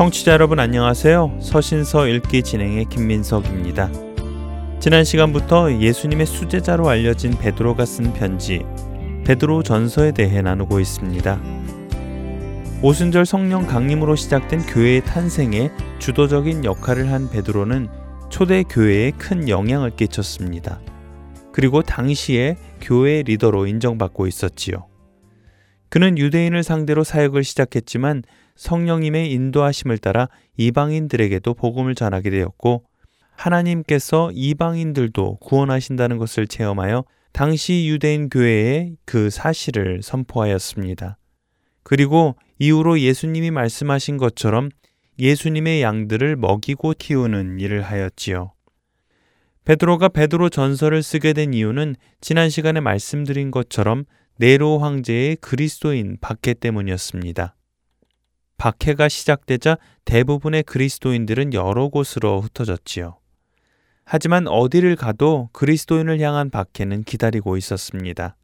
청취자 여러분 안녕하세요. 서신서 읽기 진행의 김민석입니다. 지난 시간부터 예수님의 수제자로 알려진 베드로가 쓴 편지 베드로 전서에 대해 나누고 있습니다. 오순절 성령 강림으로 시작된 교회의 탄생에 주도적인 역할을 한 베드로는 초대 교회에 큰 영향을 끼쳤습니다. 그리고 당시에 교회 리더로 인정받고 있었지요. 그는 유대인을 상대로 사역을 시작했지만 성령님의 인도하심을 따라 이방인들에게도 복음을 전하게 되었고 하나님께서 이방인들도 구원하신다는 것을 체험하여 당시 유대인 교회에 그 사실을 선포하였습니다. 그리고 이후로 예수님이 말씀하신 것처럼 예수님의 양들을 먹이고 키우는 일을 하였지요. 베드로가 베드로 전설을 쓰게 된 이유는 지난 시간에 말씀드린 것처럼 네로 황제의 그리스도인 박해 때문이었습니다. 박해가 시작되자 대부분의 그리스도인들은 여러 곳으로 흩어졌지요. 하지만 어디를 가도 그리스도인을 향한 박해는 기다리고 있었습니다.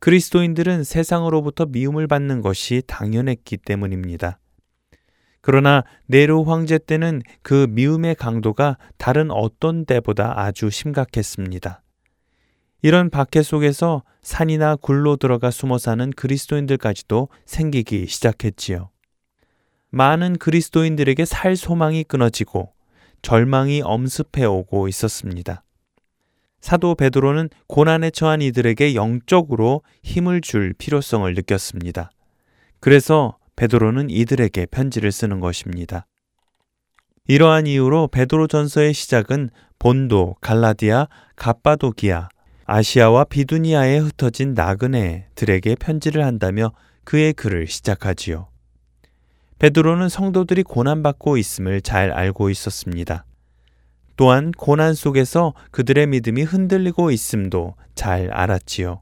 그리스도인들은 세상으로부터 미움을 받는 것이 당연했기 때문입니다. 그러나 네로 황제 때는 그 미움의 강도가 다른 어떤 때보다 아주 심각했습니다. 이런 박해 속에서 산이나 굴로 들어가 숨어 사는 그리스도인들까지도 생기기 시작했지요. 많은 그리스도인들에게 살 소망이 끊어지고 절망이 엄습해 오고 있었습니다. 사도 베드로는 고난에 처한 이들에게 영적으로 힘을 줄 필요성을 느꼈습니다. 그래서 베드로는 이들에게 편지를 쓰는 것입니다. 이러한 이유로 베드로 전서의 시작은 본도, 갈라디아, 갑바도기아, 아시아와 비두니아에 흩어진 나그네들에게 편지를 한다며 그의 글을 시작하지요. 베드로는 성도들이 고난받고 있음을 잘 알고 있었습니다. 또한 고난 속에서 그들의 믿음이 흔들리고 있음도 잘 알았지요.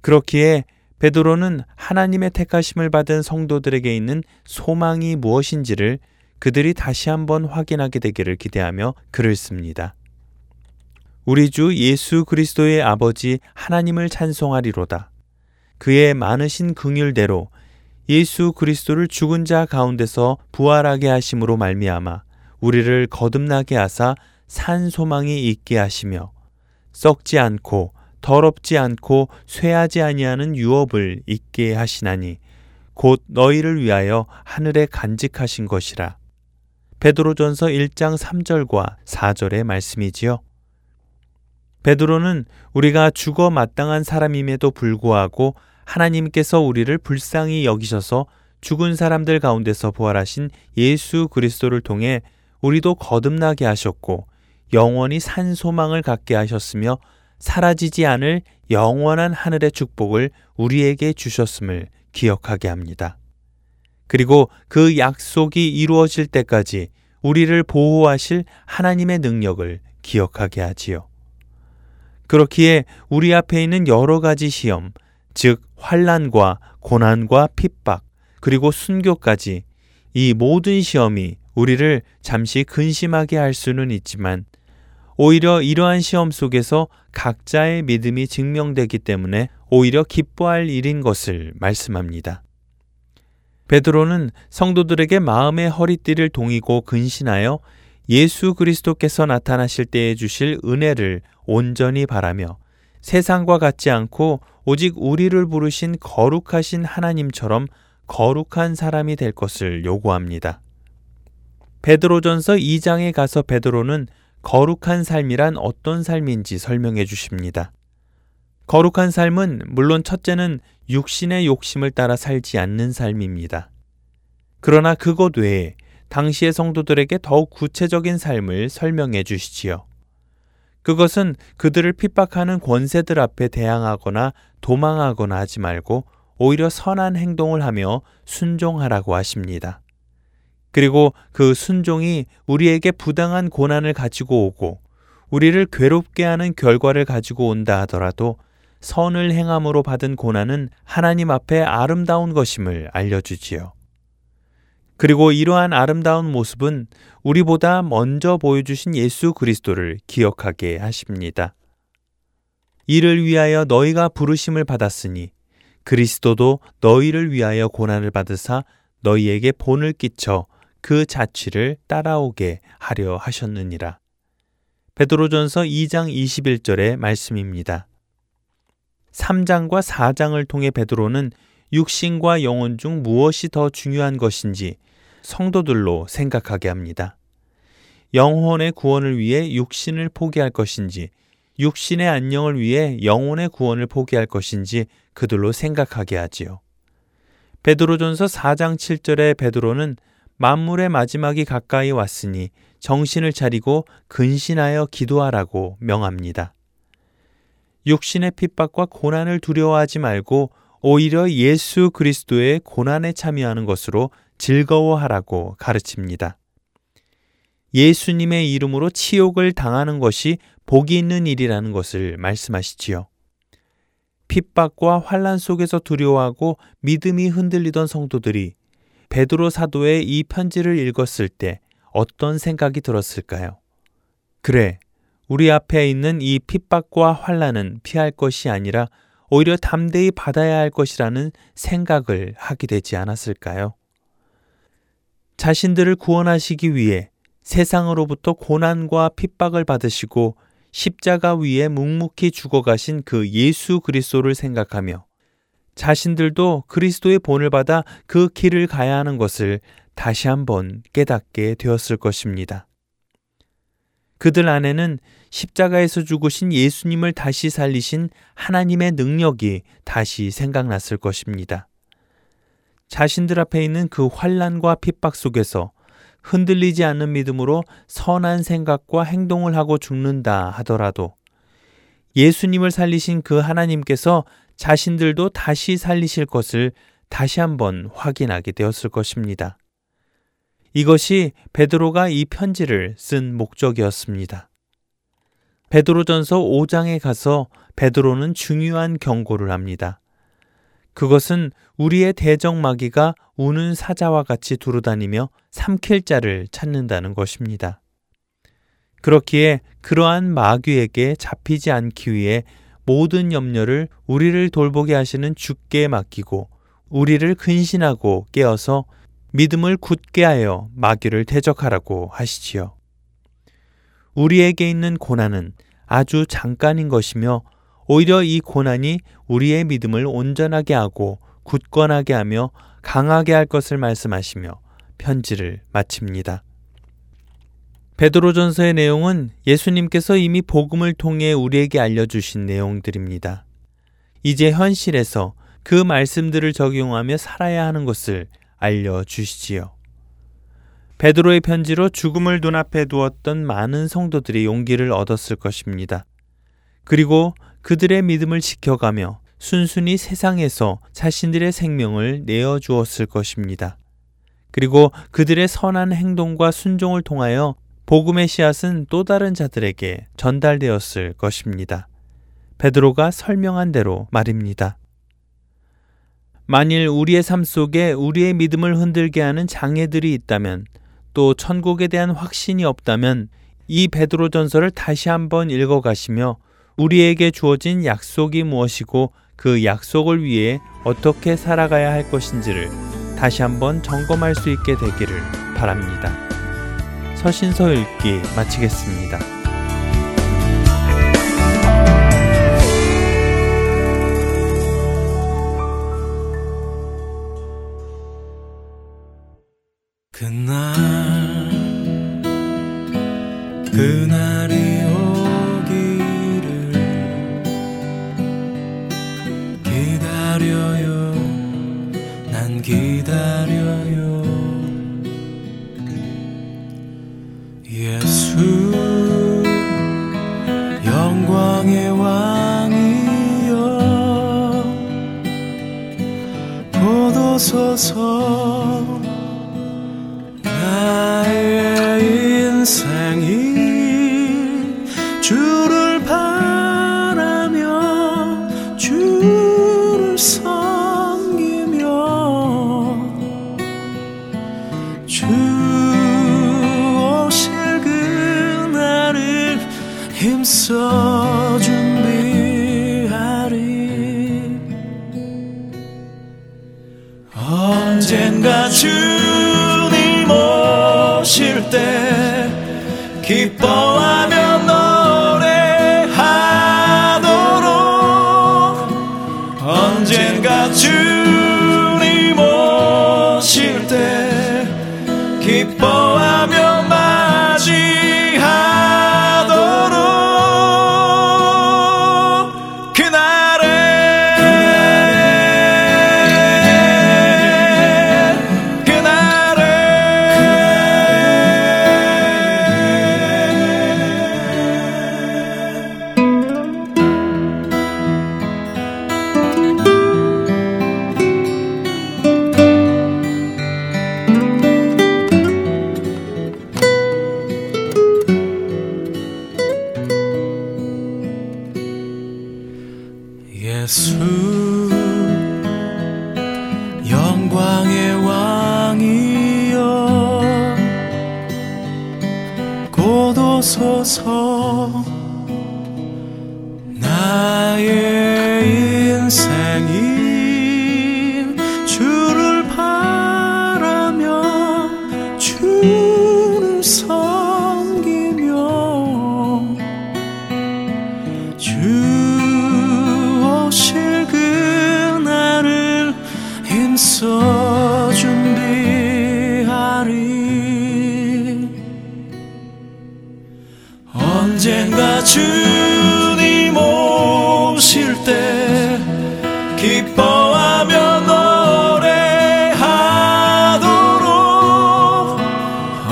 그렇기에 베드로는 하나님의 택하심을 받은 성도들에게 있는 소망이 무엇인지를 그들이 다시 한번 확인하게 되기를 기대하며 글을 씁니다. 우리 주 예수 그리스도의 아버지 하나님을 찬송하리로다. 그의 많으신 긍휼대로 예수 그리스도를 죽은 자 가운데서 부활하게 하심으로 말미암아 우리를 거듭나게 하사 산 소망이 있게 하시며 썩지 않고 더럽지 않고 쇠하지 아니하는 유업을 있게 하시나니 곧 너희를 위하여 하늘에 간직하신 것이라. 베드로전서 1장 3절과 4절의 말씀이지요. 베드로는 우리가 죽어 마땅한 사람임에도 불구하고 하나님께서 우리를 불쌍히 여기셔서 죽은 사람들 가운데서 부활하신 예수 그리스도를 통해 우리도 거듭나게 하셨고 영원히 산 소망을 갖게 하셨으며 사라지지 않을 영원한 하늘의 축복을 우리에게 주셨음을 기억하게 합니다. 그리고 그 약속이 이루어질 때까지 우리를 보호하실 하나님의 능력을 기억하게 하지요. 그렇기에 우리 앞에 있는 여러 가지 시험, 즉 환란과 고난과 핍박 그리고 순교까지 이 모든 시험이 우리를 잠시 근심하게 할 수는 있지만 오히려 이러한 시험 속에서 각자의 믿음이 증명되기 때문에 오히려 기뻐할 일인 것을 말씀합니다. 베드로는 성도들에게 마음의 허리띠를 동이고 근신하여 예수 그리스도께서 나타나실 때에 주실 은혜를 온전히 바라며 세상과 같지 않고 오직 우리를 부르신 거룩하신 하나님처럼 거룩한 사람이 될 것을 요구합니다. 베드로전서 2장에 가서 베드로는 거룩한 삶이란 어떤 삶인지 설명해 주십니다. 거룩한 삶은 물론 첫째는 육신의 욕심을 따라 살지 않는 삶입니다. 그러나 그것 외에 당시의 성도들에게 더욱 구체적인 삶을 설명해 주시지요. 그것은 그들을 핍박하는 권세들 앞에 대항하거나 도망하거나 하지 말고 오히려 선한 행동을 하며 순종하라고 하십니다. 그리고 그 순종이 우리에게 부당한 고난을 가지고 오고 우리를 괴롭게 하는 결과를 가지고 온다 하더라도 선을 행함으로 받은 고난은 하나님 앞에 아름다운 것임을 알려주지요. 그리고 이러한 아름다운 모습은 우리보다 먼저 보여주신 예수 그리스도를 기억하게 하십니다. 이를 위하여 너희가 부르심을 받았으니 그리스도도 너희를 위하여 고난을 받으사 너희에게 본을 끼쳐 그 자취를 따라오게 하려 하셨느니라. 베드로전서 2장 21절의 말씀입니다. 3장과 4장을 통해 베드로는 육신과 영혼 중 무엇이 더 중요한 것인지 성도들로 생각하게 합니다. 영혼의 구원을 위해 육신을 포기할 것인지, 육신의 안녕을 위해 영혼의 구원을 포기할 것인지 그들로 생각하게 하지요. 베드로전서 4장 7절에 베드로는 만물의 마지막이 가까이 왔으니 정신을 차리고 근신하여 기도하라고 명합니다. 육신의 핍박과 고난을 두려워하지 말고 오히려 예수 그리스도의 고난에 참여하는 것으로 즐거워하라고 가르칩니다. 예수님의 이름으로 치욕을 당하는 것이 복이 있는 일이라는 것을 말씀하시지요. 핍박과 환란 속에서 두려워하고 믿음이 흔들리던 성도들이 베드로 사도의 이 편지를 읽었을 때 어떤 생각이 들었을까요? 그래, 우리 앞에 있는 이 핍박과 환란은 피할 것이 아니라 오히려 담대히 받아야 할 것이라는 생각을 하게 되지 않았을까요? 자신들을 구원하시기 위해 세상으로부터 고난과 핍박을 받으시고 십자가 위에 묵묵히 죽어가신 그 예수 그리스도를 생각하며 자신들도 그리스도의 본을 받아 그 길을 가야 하는 것을 다시 한번 깨닫게 되었을 것입니다. 그들 안에는 십자가에서 죽으신 예수님을 다시 살리신 하나님의 능력이 다시 생각났을 것입니다. 자신들 앞에 있는 그 환란과 핍박 속에서 흔들리지 않는 믿음으로 선한 생각과 행동을 하고 죽는다 하더라도 예수님을 살리신 그 하나님께서 자신들도 다시 살리실 것을 다시 한번 확인하게 되었을 것입니다. 이것이 베드로가 이 편지를 쓴 목적이었습니다. 베드로전서 5장에 가서 베드로는 중요한 경고를 합니다. 그것은 우리의 대적 마귀가 우는 사자와 같이 두루다니며 삼킬 자를 찾는다는 것입니다. 그렇기에 그러한 마귀에게 잡히지 않기 위해 모든 염려를 우리를 돌보게 하시는 주께 맡기고 우리를 근신하고 깨어서 믿음을 굳게 하여 마귀를 대적하라고 하시지요. 우리에게 있는 고난은 아주 잠깐인 것이며 오히려 이 고난이 우리의 믿음을 온전하게 하고 굳건하게 하며 강하게 할 것을 말씀하시며 편지를 마칩니다. 베드로전서의 내용은 예수님께서 이미 복음을 통해 우리에게 알려주신 내용들입니다. 이제 현실에서 그 말씀들을 적용하며 살아야 하는 것을 알려주시지요. 베드로의 편지로 죽음을 눈앞에 두었던 많은 성도들이 용기를 얻었을 것입니다. 그리고 그들의 믿음을 지켜가며 순순히 세상에서 자신들의 생명을 내어 주었을 것입니다. 그리고 그들의 선한 행동과 순종을 통하여 복음의 씨앗은 또 다른 자들에게 전달되었을 것입니다. 베드로가 설명한 대로 말입니다. 만일 우리의 삶 속에 우리의 믿음을 흔들게 하는 장애들이 있다면 또 천국에 대한 확신이 없다면 이 베드로 전설을 다시 한번 읽어 가시며 우리에게 주어진 약속이 무엇이고 그 약속을 위해 어떻게 살아가야 할 것인지를 다시 한번 점검할 수 있게 되기를 바랍니다. 서신서 읽기 마치겠습니다. 그날 그날이 보도소서 나의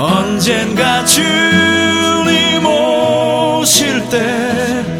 언젠가 주님 오실 때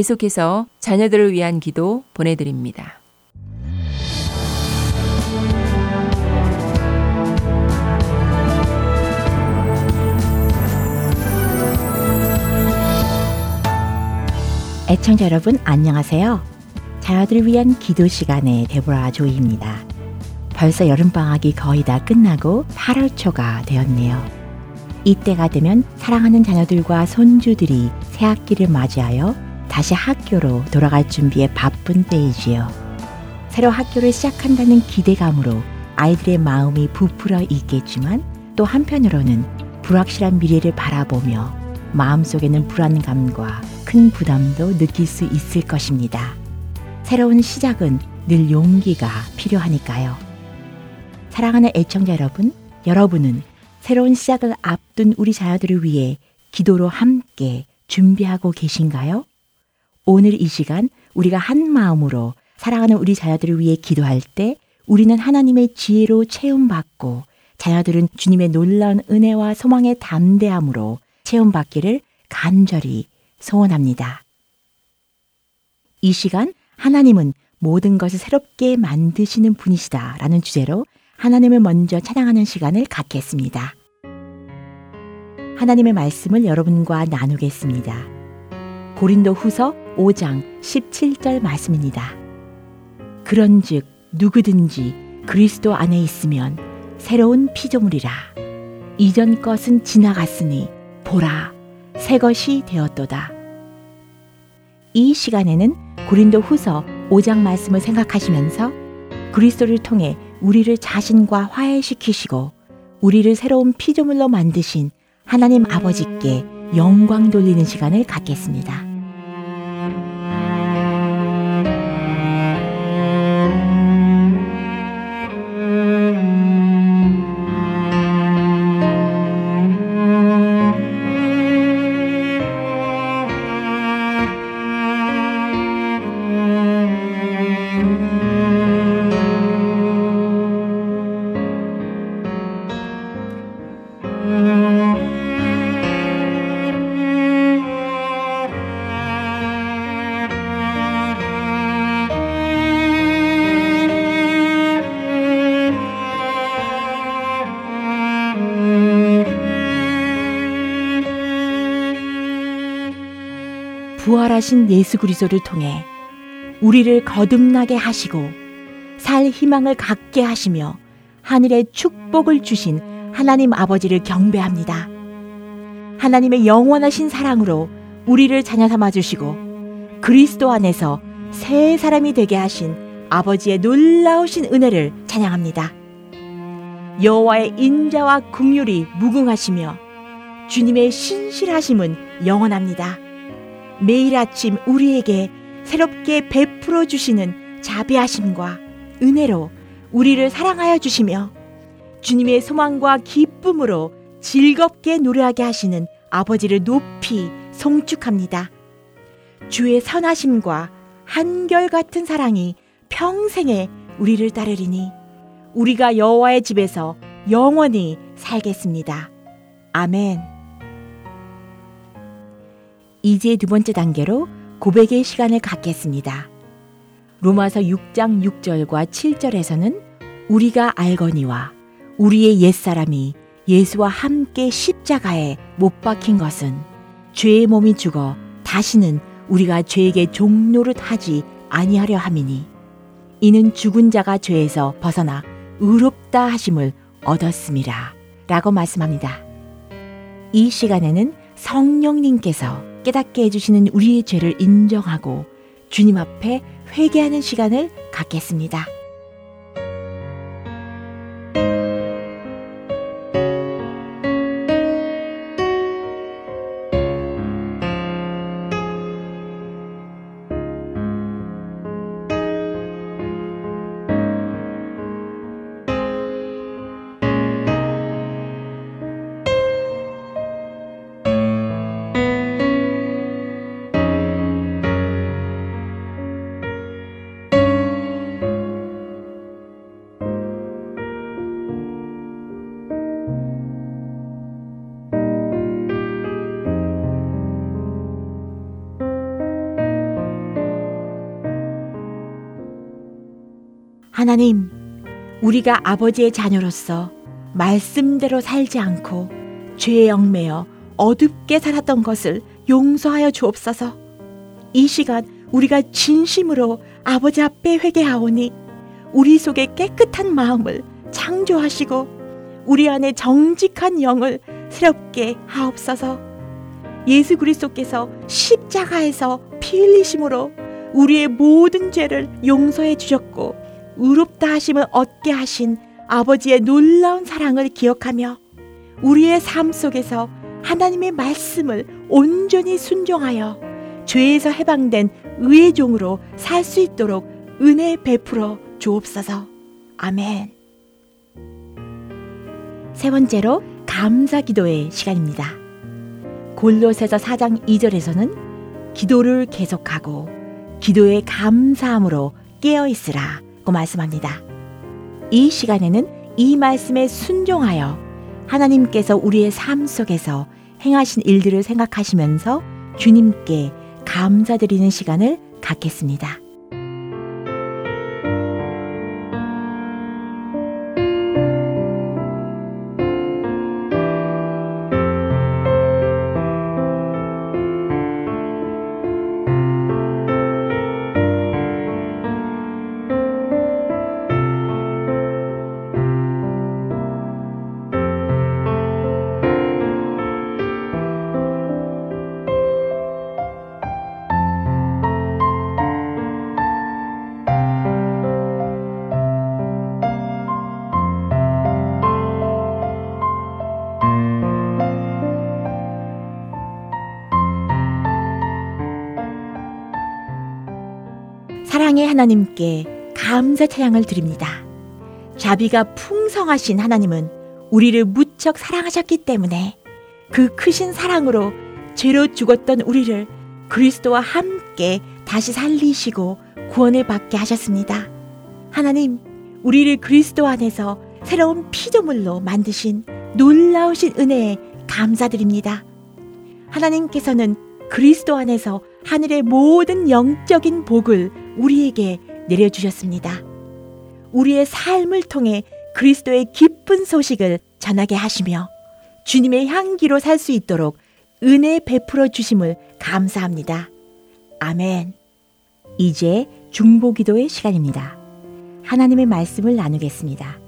계속해서 자녀들을 위한 기도 보내드립니다. 애청자 여러분 안녕하세요. 자녀들을 위한 기도 시간의 데보라 조이입니다. 벌써 여름방학이 거의 다 끝나고 8월 초가 되었네요. 이때가 되면 사랑하는 자녀들과 손주들이 새 학기를 맞이하여 다시 학교로 돌아갈 준비에 바쁜 때이지요. 새로 학교를 시작한다는 기대감으로 아이들의 마음이 부풀어 있겠지만 또 한편으로는 불확실한 미래를 바라보며 마음속에는 불안감과 큰 부담도 느낄 수 있을 것입니다. 새로운 시작은 늘 용기가 필요하니까요. 사랑하는 애청자 여러분, 여러분은 새로운 시작을 앞둔 우리 자녀들을 위해 기도로 함께 준비하고 계신가요? 오늘 이 시간 우리가 한 마음으로 사랑하는 우리 자녀들을 위해 기도할 때 우리는 하나님의 지혜로 체험받고 자녀들은 주님의 놀라운 은혜와 소망의 담대함으로 체험받기를 간절히 소원합니다. 이 시간 하나님은 모든 것을 새롭게 만드시는 분이시다 라는 주제로 하나님을 먼저 찬양하는 시간을 갖겠습니다. 하나님의 말씀을 여러분과 나누겠습니다. 고린도 후서 5장 17절 말씀입니다. 그런 즉 누구든지 그리스도 안에 있으면 새로운 피조물이라. 이전 것은 지나갔으니 보라 새 것이 되었도다. 이 시간에는 고린도 후서 5장 말씀을 생각하시면서 그리스도를 통해 우리를 자신과 화해시키시고 우리를 새로운 피조물로 만드신 하나님 아버지께 영광 돌리는 시간을 갖겠습니다. 하신 예수 그리스도를 통해 우리를 거듭나게 하시고 살 희망을 갖게 하시며 하늘의 축복을 주신 하나님 아버지를 경배합니다. 하나님의 영원하신 사랑으로 우리를 자녀 삼아 주시고 그리스도 안에서 새 사람이 되게 하신 아버지의 놀라우신 은혜를 찬양합니다. 여호와의 인자와 긍휼이 무궁하시며 주님의 신실하심은 영원합니다. 매일 아침 우리에게 새롭게 베풀어 주시는 자비하심과 은혜로 우리를 사랑하여 주시며 주님의 소망과 기쁨으로 즐겁게 노래하게 하시는 아버지를 높이 송축합니다. 주의 선하심과 한결같은 사랑이 평생에 우리를 따르리니 우리가 여호와의 집에서 영원히 살겠습니다. 아멘. 이제 두 번째 단계로 고백의 시간을 갖겠습니다. 로마서 6장 6절과 7절에서는 우리가 알거니와 우리의 옛사람이 예수와 함께 십자가에 못 박힌 것은 죄의 몸이 죽어 다시는 우리가 죄에게 종노릇 하지 아니하려 함이니 이는 죽은 자가 죄에서 벗어나 의롭다 하심을 얻었습니다. 라고 말씀합니다. 이 시간에는 성령님께서 깨닫게 해주시는 우리의 죄를 인정하고 주님 앞에 회개하는 시간을 갖겠습니다. 하나님, 우리가 아버지의 자녀로서 말씀대로 살지 않고 죄에 얽매여 어둡게 살았던 것을 용서하여 주옵소서. 이 시간 우리가 진심으로 아버지 앞에 회개하오니 우리 속에 깨끗한 마음을 창조하시고 우리 안에 정직한 영을 새롭게 하옵소서. 예수 그리스도께서 십자가에서 피 흘리심으로 우리의 모든 죄를 용서해 주셨고 의롭다 하심을 얻게 하신 아버지의 놀라운 사랑을 기억하며 우리의 삶 속에서 하나님의 말씀을 온전히 순종하여 죄에서 해방된 의의 종으로 살 수 있도록 은혜 베풀어 주옵소서. 아멘. 세 번째로 감사 기도의 시간입니다. 골로새서 4장 2절에서는 기도를 계속하고 기도에 감사함으로 깨어 있으라 라고 말씀합니다. 이 시간에는 이 말씀에 순종하여 하나님께서 우리의 삶 속에서 행하신 일들을 생각하시면서 주님께 감사드리는 시간을 갖겠습니다. 하나님께 감사 찬양을 드립니다. 자비가 풍성하신 하나님은 우리를 무척 사랑하셨기 때문에 그 크신 사랑으로 죄로 죽었던 우리를 그리스도와 함께 다시 살리시고 구원을 받게 하셨습니다. 하나님, 우리를 그리스도 안에서 새로운 피조물로 만드신 놀라우신 은혜에 감사드립니다. 하나님께서는 그리스도 안에서 하늘의 모든 영적인 복을 우리에게 내려주셨습니다. 우리의 삶을 통해 그리스도의 기쁜 소식을 전하게 하시며 주님의 향기로 살 수 있도록 은혜 베풀어 주심을 감사합니다. 아멘. 이제 중보 기도의 시간입니다. 하나님의 말씀을 나누겠습니다.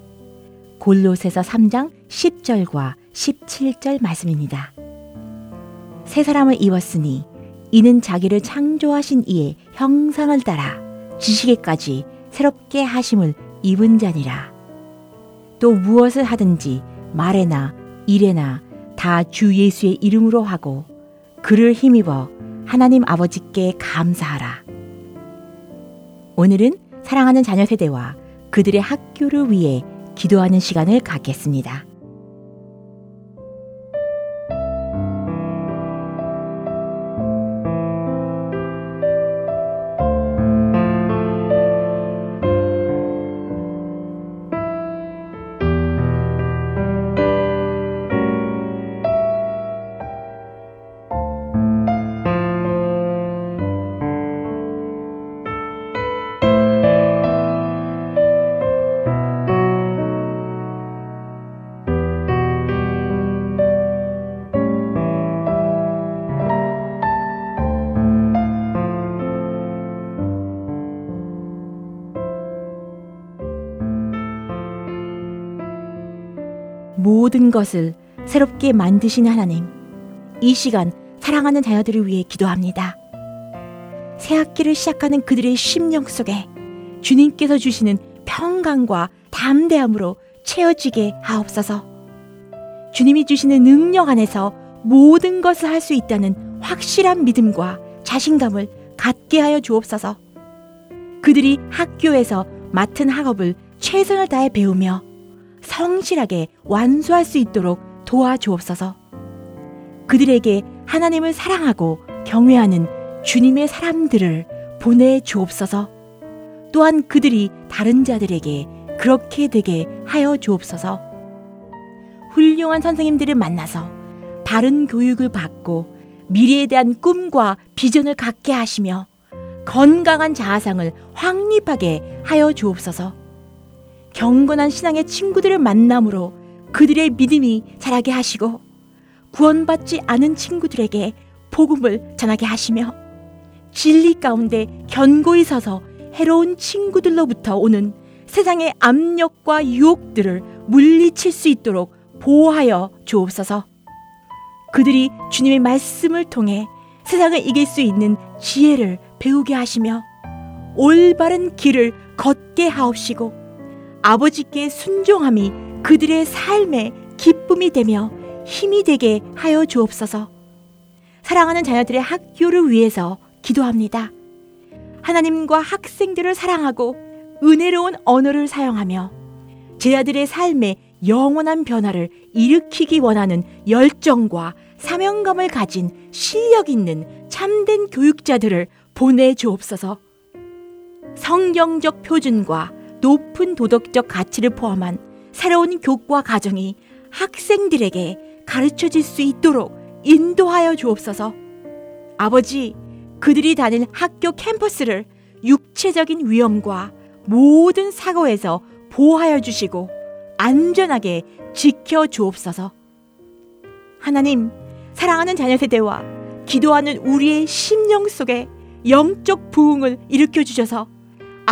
골로새서 3장 10절과 17절 말씀입니다. 새 사람을 입었으니 이는 자기를 창조하신 이의 형상을 따라 지시기까지 새롭게 하심을 입은 자니라. 또 무엇을 하든지 말에나 일에나 다 주 예수의 이름으로 하고 그를 힘입어 하나님 아버지께 감사하라. 오늘은 사랑하는 자녀 세대와 그들의 학교를 위해 기도하는 시간을 갖겠습니다. 것을 새롭게 만드신 하나님, 이 시간 사랑하는 자녀들을 위해 기도합니다. 새 학기를 시작하는 그들의 심령 속에 주님께서 주시는 평강과 담대함으로 채워지게 하옵소서. 주님이 주시는 능력 안에서 모든 것을 할 수 있다는 확실한 믿음과 자신감을 갖게 하여 주옵소서. 그들이 학교에서 맡은 학업을 최선을 다해 배우며 성실하게 완수할 수 있도록 도와주옵소서. 그들에게 하나님을 사랑하고 경외하는 주님의 사람들을 보내주옵소서. 또한 그들이 다른 자들에게 그렇게 되게 하여 주옵소서. 훌륭한 선생님들을 만나서 바른 교육을 받고 미래에 대한 꿈과 비전을 갖게 하시며 건강한 자아상을 확립하게 하여 주옵소서. 경건한 신앙의 친구들을 만남으로 그들의 믿음이 자라게 하시고 구원받지 않은 친구들에게 복음을 전하게 하시며 진리 가운데 견고히 서서 해로운 친구들로부터 오는 세상의 압력과 유혹들을 물리칠 수 있도록 보호하여 주옵소서. 그들이 주님의 말씀을 통해 세상을 이길 수 있는 지혜를 배우게 하시며 올바른 길을 걷게 하옵시고 아버지께 순종함이 그들의 삶의 기쁨이 되며 힘이 되게 하여 주옵소서. 사랑하는 자녀들의 학교를 위해서 기도합니다. 하나님과 학생들을 사랑하고 은혜로운 언어를 사용하며 제자들의 삶에 영원한 변화를 일으키기 원하는 열정과 사명감을 가진 실력 있는 참된 교육자들을 보내주옵소서. 성경적 표준과 높은 도덕적 가치를 포함한 새로운 교과 과정이 학생들에게 가르쳐질 수 있도록 인도하여 주옵소서. 아버지, 그들이 다닐 학교 캠퍼스를 육체적인 위험과 모든 사고에서 보호하여 주시고 안전하게 지켜 주옵소서. 하나님, 사랑하는 자녀 세대와 기도하는 우리의 심령 속에 영적 부흥을 일으켜 주셔서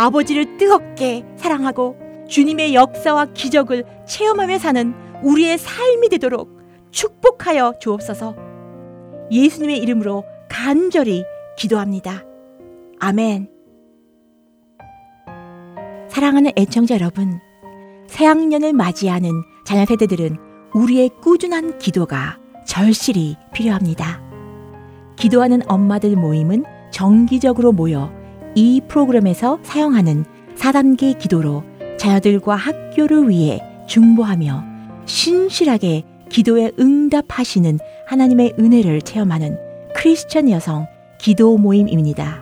아버지를 뜨겁게 사랑하고 주님의 역사와 기적을 체험하며 사는 우리의 삶이 되도록 축복하여 주옵소서. 예수님의 이름으로 간절히 기도합니다. 아멘. 사랑하는 애청자 여러분, 새학년을 맞이하는 자녀 세대들은 우리의 꾸준한 기도가 절실히 필요합니다. 기도하는 엄마들 모임은 정기적으로 모여 이 프로그램에서 사용하는 4단계 기도로 자녀들과 학교를 위해 중보하며 신실하게 기도에 응답하시는 하나님의 은혜를 체험하는 크리스천 여성 기도 모임입니다.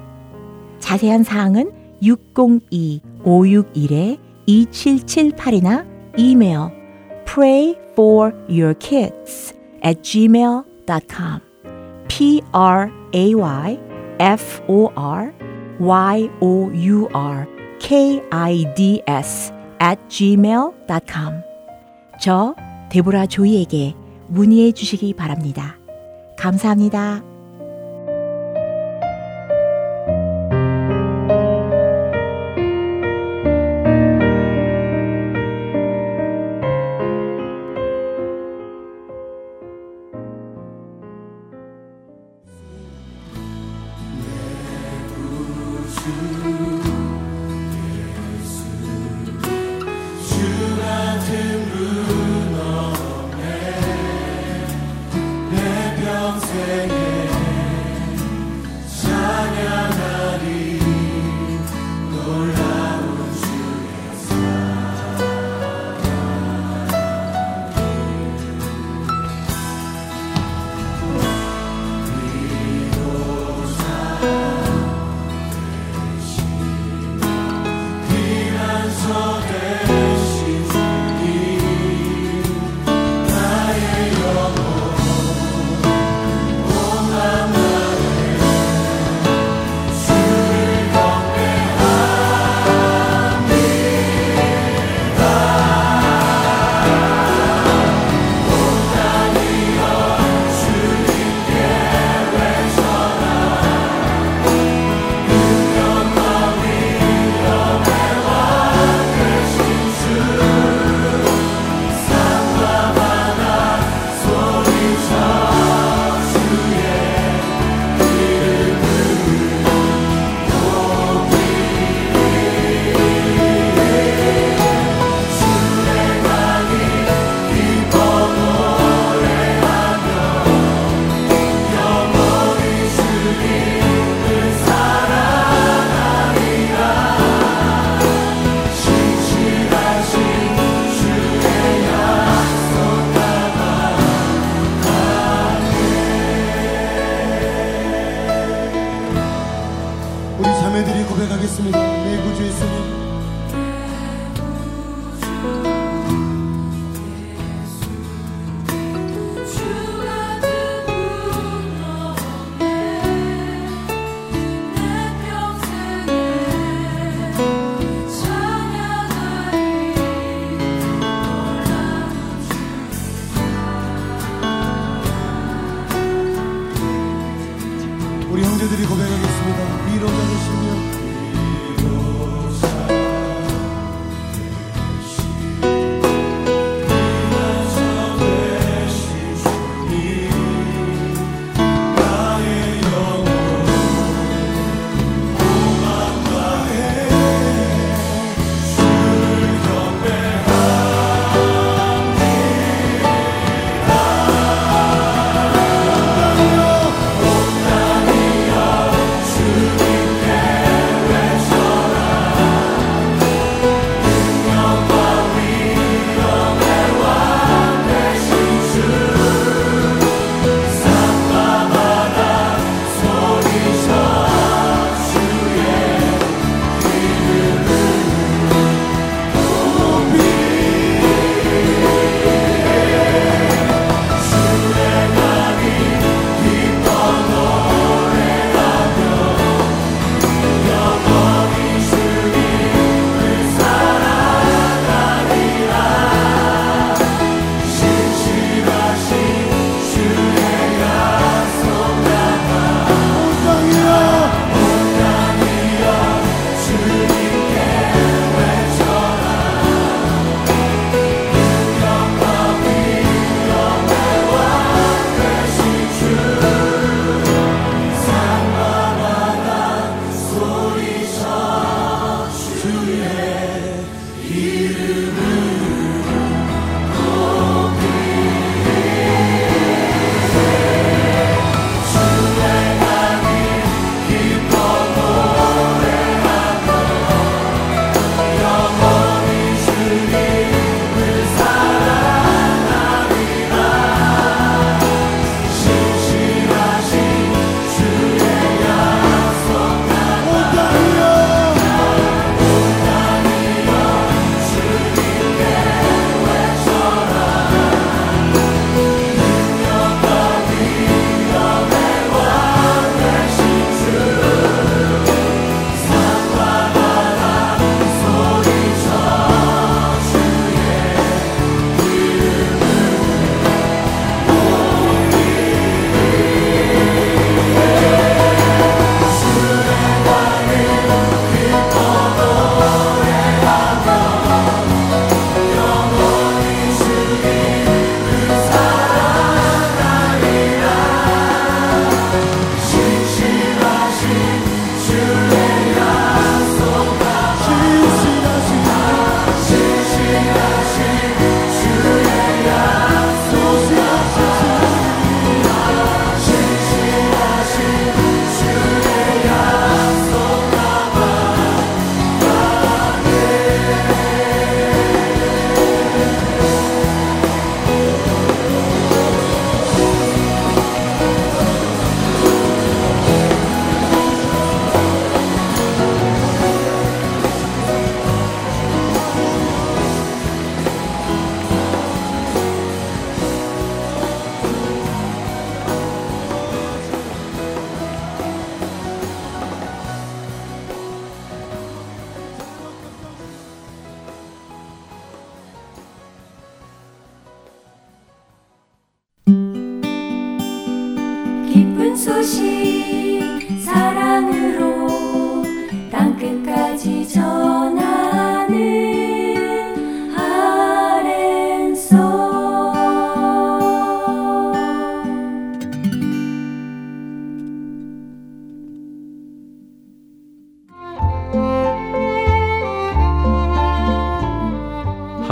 자세한 사항은 602-561-2778이나 이메일 pray for your kids at gmail.com p r a y f o r y o u r k i d s at gmail.com 저 데보라 조이에게 문의해 주시기 바랍니다. 감사합니다.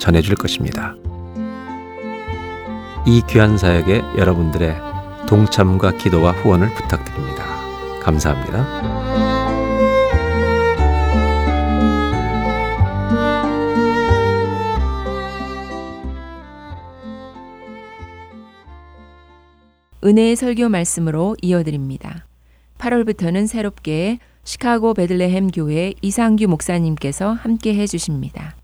전해줄 것입니다. 이 귀한 사역에 여러분들의 동참과 기도와 후원을 부탁드립니다. 감사합니다. 은혜의 설교 말씀으로 이어드립니다. 8월부터는 새롭게 시카고 베들레헴 교회 이상규 목사님께서 함께 해주십니다.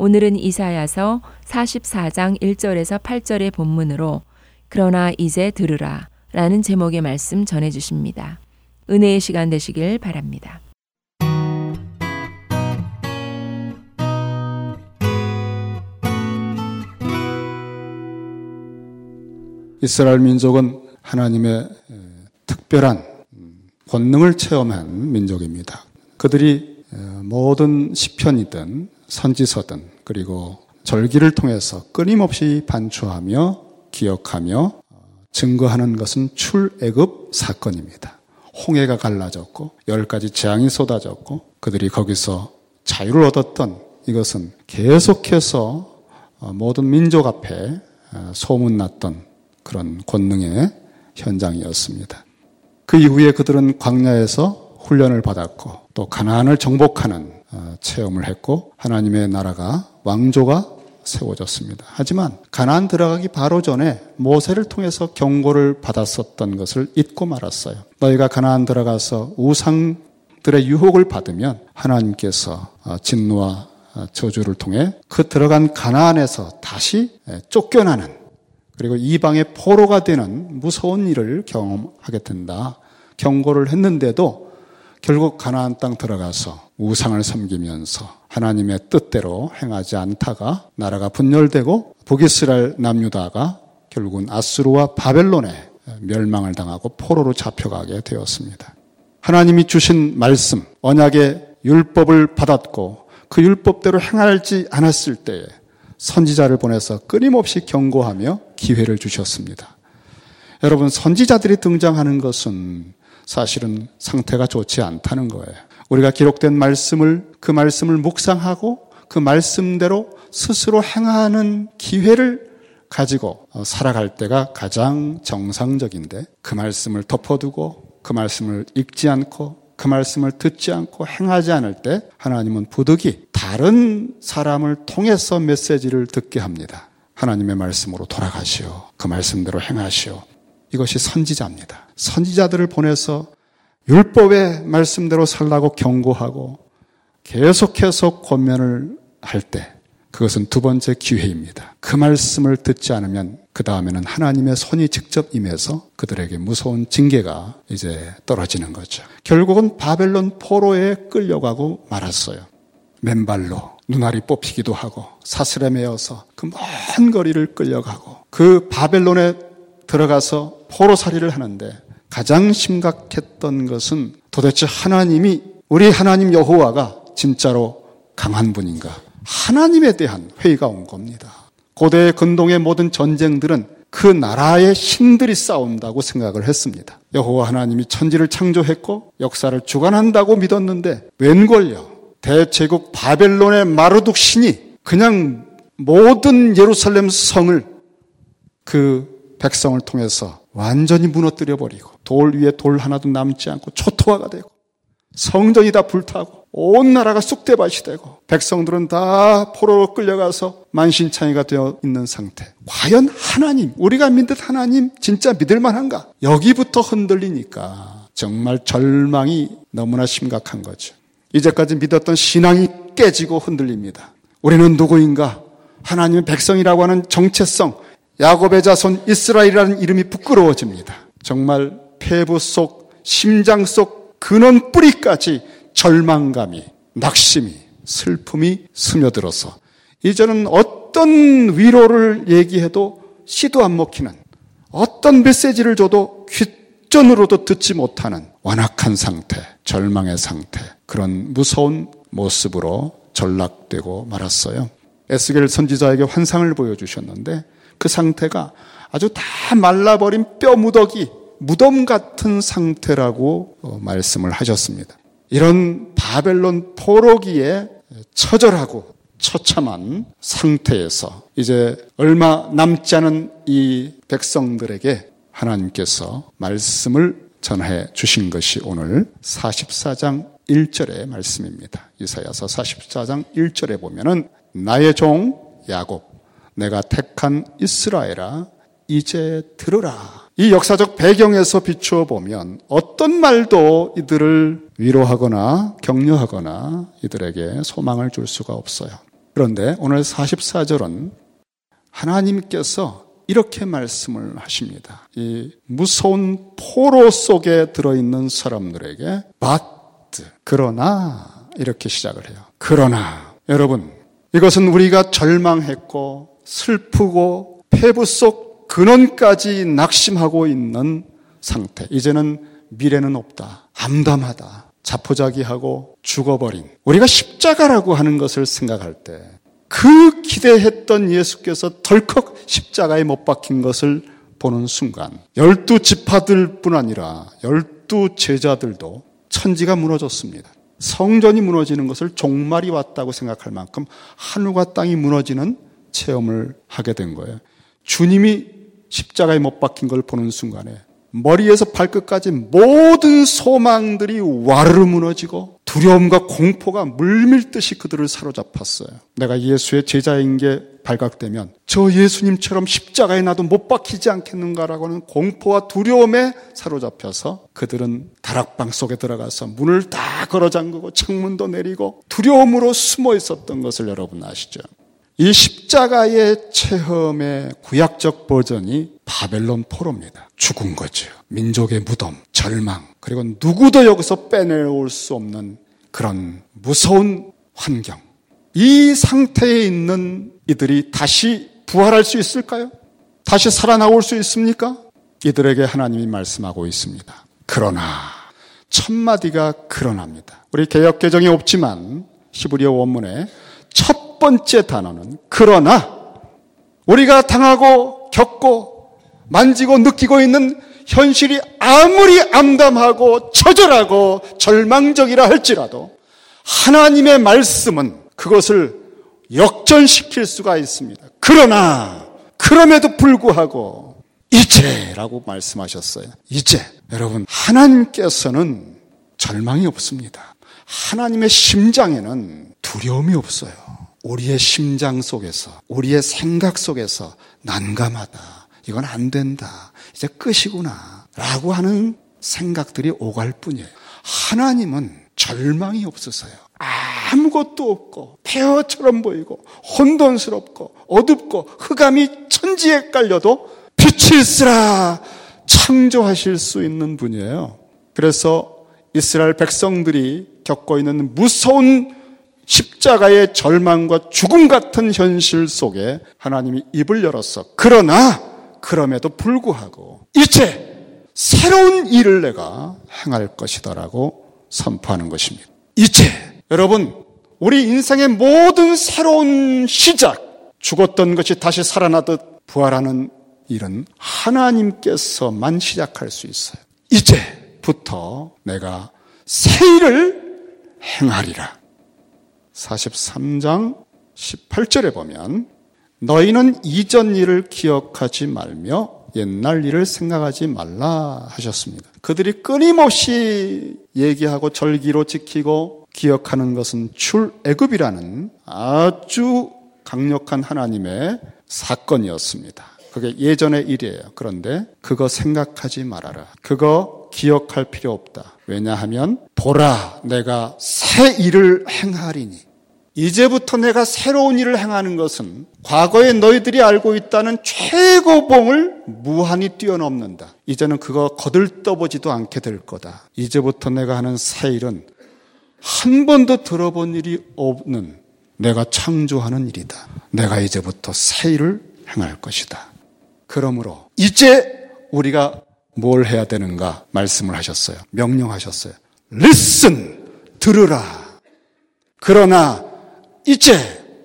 오늘은 이사야서 44장 1절에서 8절의 본문으로 그러나 이제 들으라 라는 제목의 말씀 전해 주십니다. 은혜의 시간 되시길 바랍니다. 이스라엘 민족은 하나님의 특별한 권능을 체험한 민족입니다. 그들이 모든 시편이든 선지서든 그리고 절기를 통해서 끊임없이 반추하며 기억하며 증거하는 것은 출애굽 사건입니다. 홍해가 갈라졌고 열 가지 재앙이 쏟아졌고 그들이 거기서 자유를 얻었던 이것은 계속해서 모든 민족 앞에 소문났던 그런 권능의 현장이었습니다. 그 이후에 그들은 광야에서 훈련을 받았고 또 가나안을 정복하는 어, 체험을 했고 하나님의 나라가 왕조가 세워졌습니다. 하지만 가나안 들어가기 바로 전에 모세를 통해서 경고를 받았었던 것을 잊고 말았어요. 너희가 가나안 들어가서 우상들의 유혹을 받으면 하나님께서 어, 진노와 어, 저주를 통해 그 들어간 가나안에서 다시 쫓겨나는 그리고 이방의 포로가 되는 무서운 일을 경험하게 된다. 경고를 했는데도 결국 가나안 땅 들어가서 우상을 섬기면서 하나님의 뜻대로 행하지 않다가 나라가 분열되고 북이스라엘 남유다가 결국은 아수르와 바벨론에 멸망을 당하고 포로로 잡혀가게 되었습니다. 하나님이 주신 말씀, 언약의 율법을 받았고 그 율법대로 행하지 않았을 때에 선지자를 보내서 끊임없이 경고하며 기회를 주셨습니다. 여러분, 선지자들이 등장하는 것은 사실은 상태가 좋지 않다는 거예요. 우리가 기록된 말씀을 그 말씀을 묵상하고 그 말씀대로 스스로 행하는 기회를 가지고 어, 살아갈 때가 가장 정상적인데 그 말씀을 덮어두고 그 말씀을 읽지 않고 그 말씀을 듣지 않고 행하지 않을 때 하나님은 부득이 다른 사람을 통해서 메시지를 듣게 합니다. 하나님의 말씀으로 돌아가시오. 그 말씀대로 행하시오. 이것이 선지자입니다. 선지자들을 보내서 율법의 말씀대로 살라고 경고하고 계속해서 권면을 할 때 그것은 두 번째 기회입니다. 그 말씀을 듣지 않으면 그 다음에는 하나님의 손이 직접 임해서 그들에게 무서운 징계가 이제 떨어지는 거죠. 결국은 바벨론 포로에 끌려가고 말았어요. 맨발로 눈알이 뽑히기도 하고 사슬에 매어서 그 먼 거리를 끌려가고 그 바벨론에 들어가서 포로살이를 하는데 가장 심각했던 것은 도대체 하나님이 우리 하나님 여호와가 진짜로 강한 분인가? 하나님에 대한 회의가 온 겁니다. 고대 근동의 모든 전쟁들은 그 나라의 신들이 싸운다고 생각을 했습니다. 여호와 하나님이 천지를 창조했고 역사를 주관한다고 믿었는데 웬걸요? 대제국 바벨론의 마르둑 신이 그냥 모든 예루살렘 성을 그 백성을 통해서 완전히 무너뜨려 버리고 돌 위에 돌 하나도 남지 않고 초토화가 되고 성전이 다 불타고 온 나라가 쑥대밭이 되고 백성들은 다 포로로 끌려가서 만신창이가 되어 있는 상태. 과연 하나님, 우리가 믿는 하나님 진짜 믿을 만한가? 여기부터 흔들리니까 정말 절망이 너무나 심각한 거죠. 이제까지 믿었던 신앙이 깨지고 흔들립니다. 우리는 누구인가? 하나님의 백성이라고 하는 정체성, 야곱의 자손 이스라엘이라는 이름이 부끄러워집니다. 정말 폐부 속, 심장 속 근원 뿌리까지 절망감이, 낙심이, 슬픔이 스며들어서 이제는 어떤 위로를 얘기해도 시도 안 먹히는 어떤 메시지를 줘도 귓전으로도 듣지 못하는 완악한 상태, 절망의 상태, 그런 무서운 모습으로 전락되고 말았어요. 에스겔 선지자에게 환상을 보여주셨는데 그 상태가 아주 다 말라버린 뼈 무더기, 무덤 같은 상태라고 어, 말씀을 하셨습니다. 이런 바벨론 포로기에 처절하고 처참한 상태에서 이제 얼마 남지 않은 이 백성들에게 하나님께서 말씀을 전해 주신 것이 오늘 44장 1절의 말씀입니다. 이사야서 44장 1절에 보면은 나의 종 야곱 내가 택한 이스라엘아 이제 들으라. 이 역사적 배경에서 비추어 보면 어떤 말도 이들을 위로하거나 격려하거나 이들에게 소망을 줄 수가 없어요. 그런데 오늘 44절은 하나님께서 이렇게 말씀을 하십니다. 이 무서운 포로 속에 들어있는 사람들에게 but 그러나 이렇게 시작을 해요. 그러나 여러분 이것은 우리가 절망했고 슬프고 폐부 속 근원까지 낙심하고 있는 상태. 이제는 미래는 없다. 암담하다. 자포자기하고 죽어버린. 우리가 십자가라고 하는 것을 생각할 때 그 기대했던 예수께서 덜컥 십자가에 못 박힌 것을 보는 순간 열두 지파들 뿐 아니라 열두 제자들도 천지가 무너졌습니다. 성전이 무너지는 것을 종말이 왔다고 생각할 만큼 하늘과 땅이 무너지는 체험을 하게 된 거예요. 주님이 십자가에 못 박힌 걸 보는 순간에 머리에서 발끝까지 모든 소망들이 와르르 무너지고 두려움과 공포가 물밀듯이 그들을 사로잡았어요. 내가 예수의 제자인 게 발각되면 저 예수님처럼 십자가에 나도 못 박히지 않겠는가라고 하는 공포와 두려움에 사로잡혀서 그들은 다락방 속에 들어가서 문을 다 걸어 잠그고 창문도 내리고 두려움으로 숨어 있었던 것을 여러분 아시죠? 이 십자가의 체험의 구약적 버전이 바벨론 포로입니다. 죽은 거죠. 민족의 무덤, 절망, 그리고 누구도 여기서 빼내올 수 없는 그런 무서운 환경. 이 상태에 있는 이들이 다시 부활할 수 있을까요? 다시 살아나올 수 있습니까? 이들에게 하나님이 말씀하고 있습니다. 그러나, 첫 마디가 그러나입니다. 우리 개혁 개정이 없지만 히브리어 원문에 첫 번째 단어는 그러나 우리가 당하고 겪고 만지고 느끼고 있는 현실이 아무리 암담하고 처절하고 절망적이라 할지라도 하나님의 말씀은 그것을 역전시킬 수가 있습니다. 그러나 그럼에도 불구하고 이제라고 말씀하셨어요. 이제 여러분 하나님께서는 절망이 없습니다. 하나님의 심장에는 두려움이 없어요. 우리의 심장 속에서, 우리의 생각 속에서 난감하다. 이건 안 된다. 이제 끝이구나. 라고 하는 생각들이 오갈 뿐이에요. 하나님은 절망이 없으세요. 아무것도 없고, 폐허처럼 보이고, 혼돈스럽고, 어둡고, 흑암이 천지에 깔려도 빛이 있으라 창조하실 수 있는 분이에요. 그래서 이스라엘 백성들이 겪고 있는 무서운 십자가의 절망과 죽음 같은 현실 속에 하나님이 입을 열었어. 그러나 그럼에도 불구하고 이제 새로운 일을 내가 행할 것이다라고 선포하는 것입니다. 이제 여러분 우리 인생의 모든 새로운 시작 죽었던 것이 다시 살아나듯 부활하는 일은 하나님께서만 시작할 수 있어요. 이제부터 내가 새 일을 행하리라. 43장 18절에 보면 너희는 이전 일을 기억하지 말며 옛날 일을 생각하지 말라 하셨습니다. 그들이 끊임없이 얘기하고 절기로 지키고 기억하는 것은 출애굽이라는 아주 강력한 하나님의 사건이었습니다. 그게 예전의 일이에요. 그런데 그거 생각하지 말아라. 그거 기억할 필요 없다. 왜냐하면 보라 내가 새 일을 행하리니 이제부터 내가 새로운 일을 행하는 것은 과거에 너희들이 알고 있다는 최고봉을 무한히 뛰어넘는다. 이제는 그거 거들떠보지도 않게 될 거다. 이제부터 내가 하는 새 일은 한 번도 들어본 일이 없는 내가 창조하는 일이다. 내가 이제부터 새 일을 행할 것이다. 그러므로 이제 우리가 뭘 해야 되는가 말씀을 하셨어요. 명령하셨어요. listen 들으라. 그러나 이제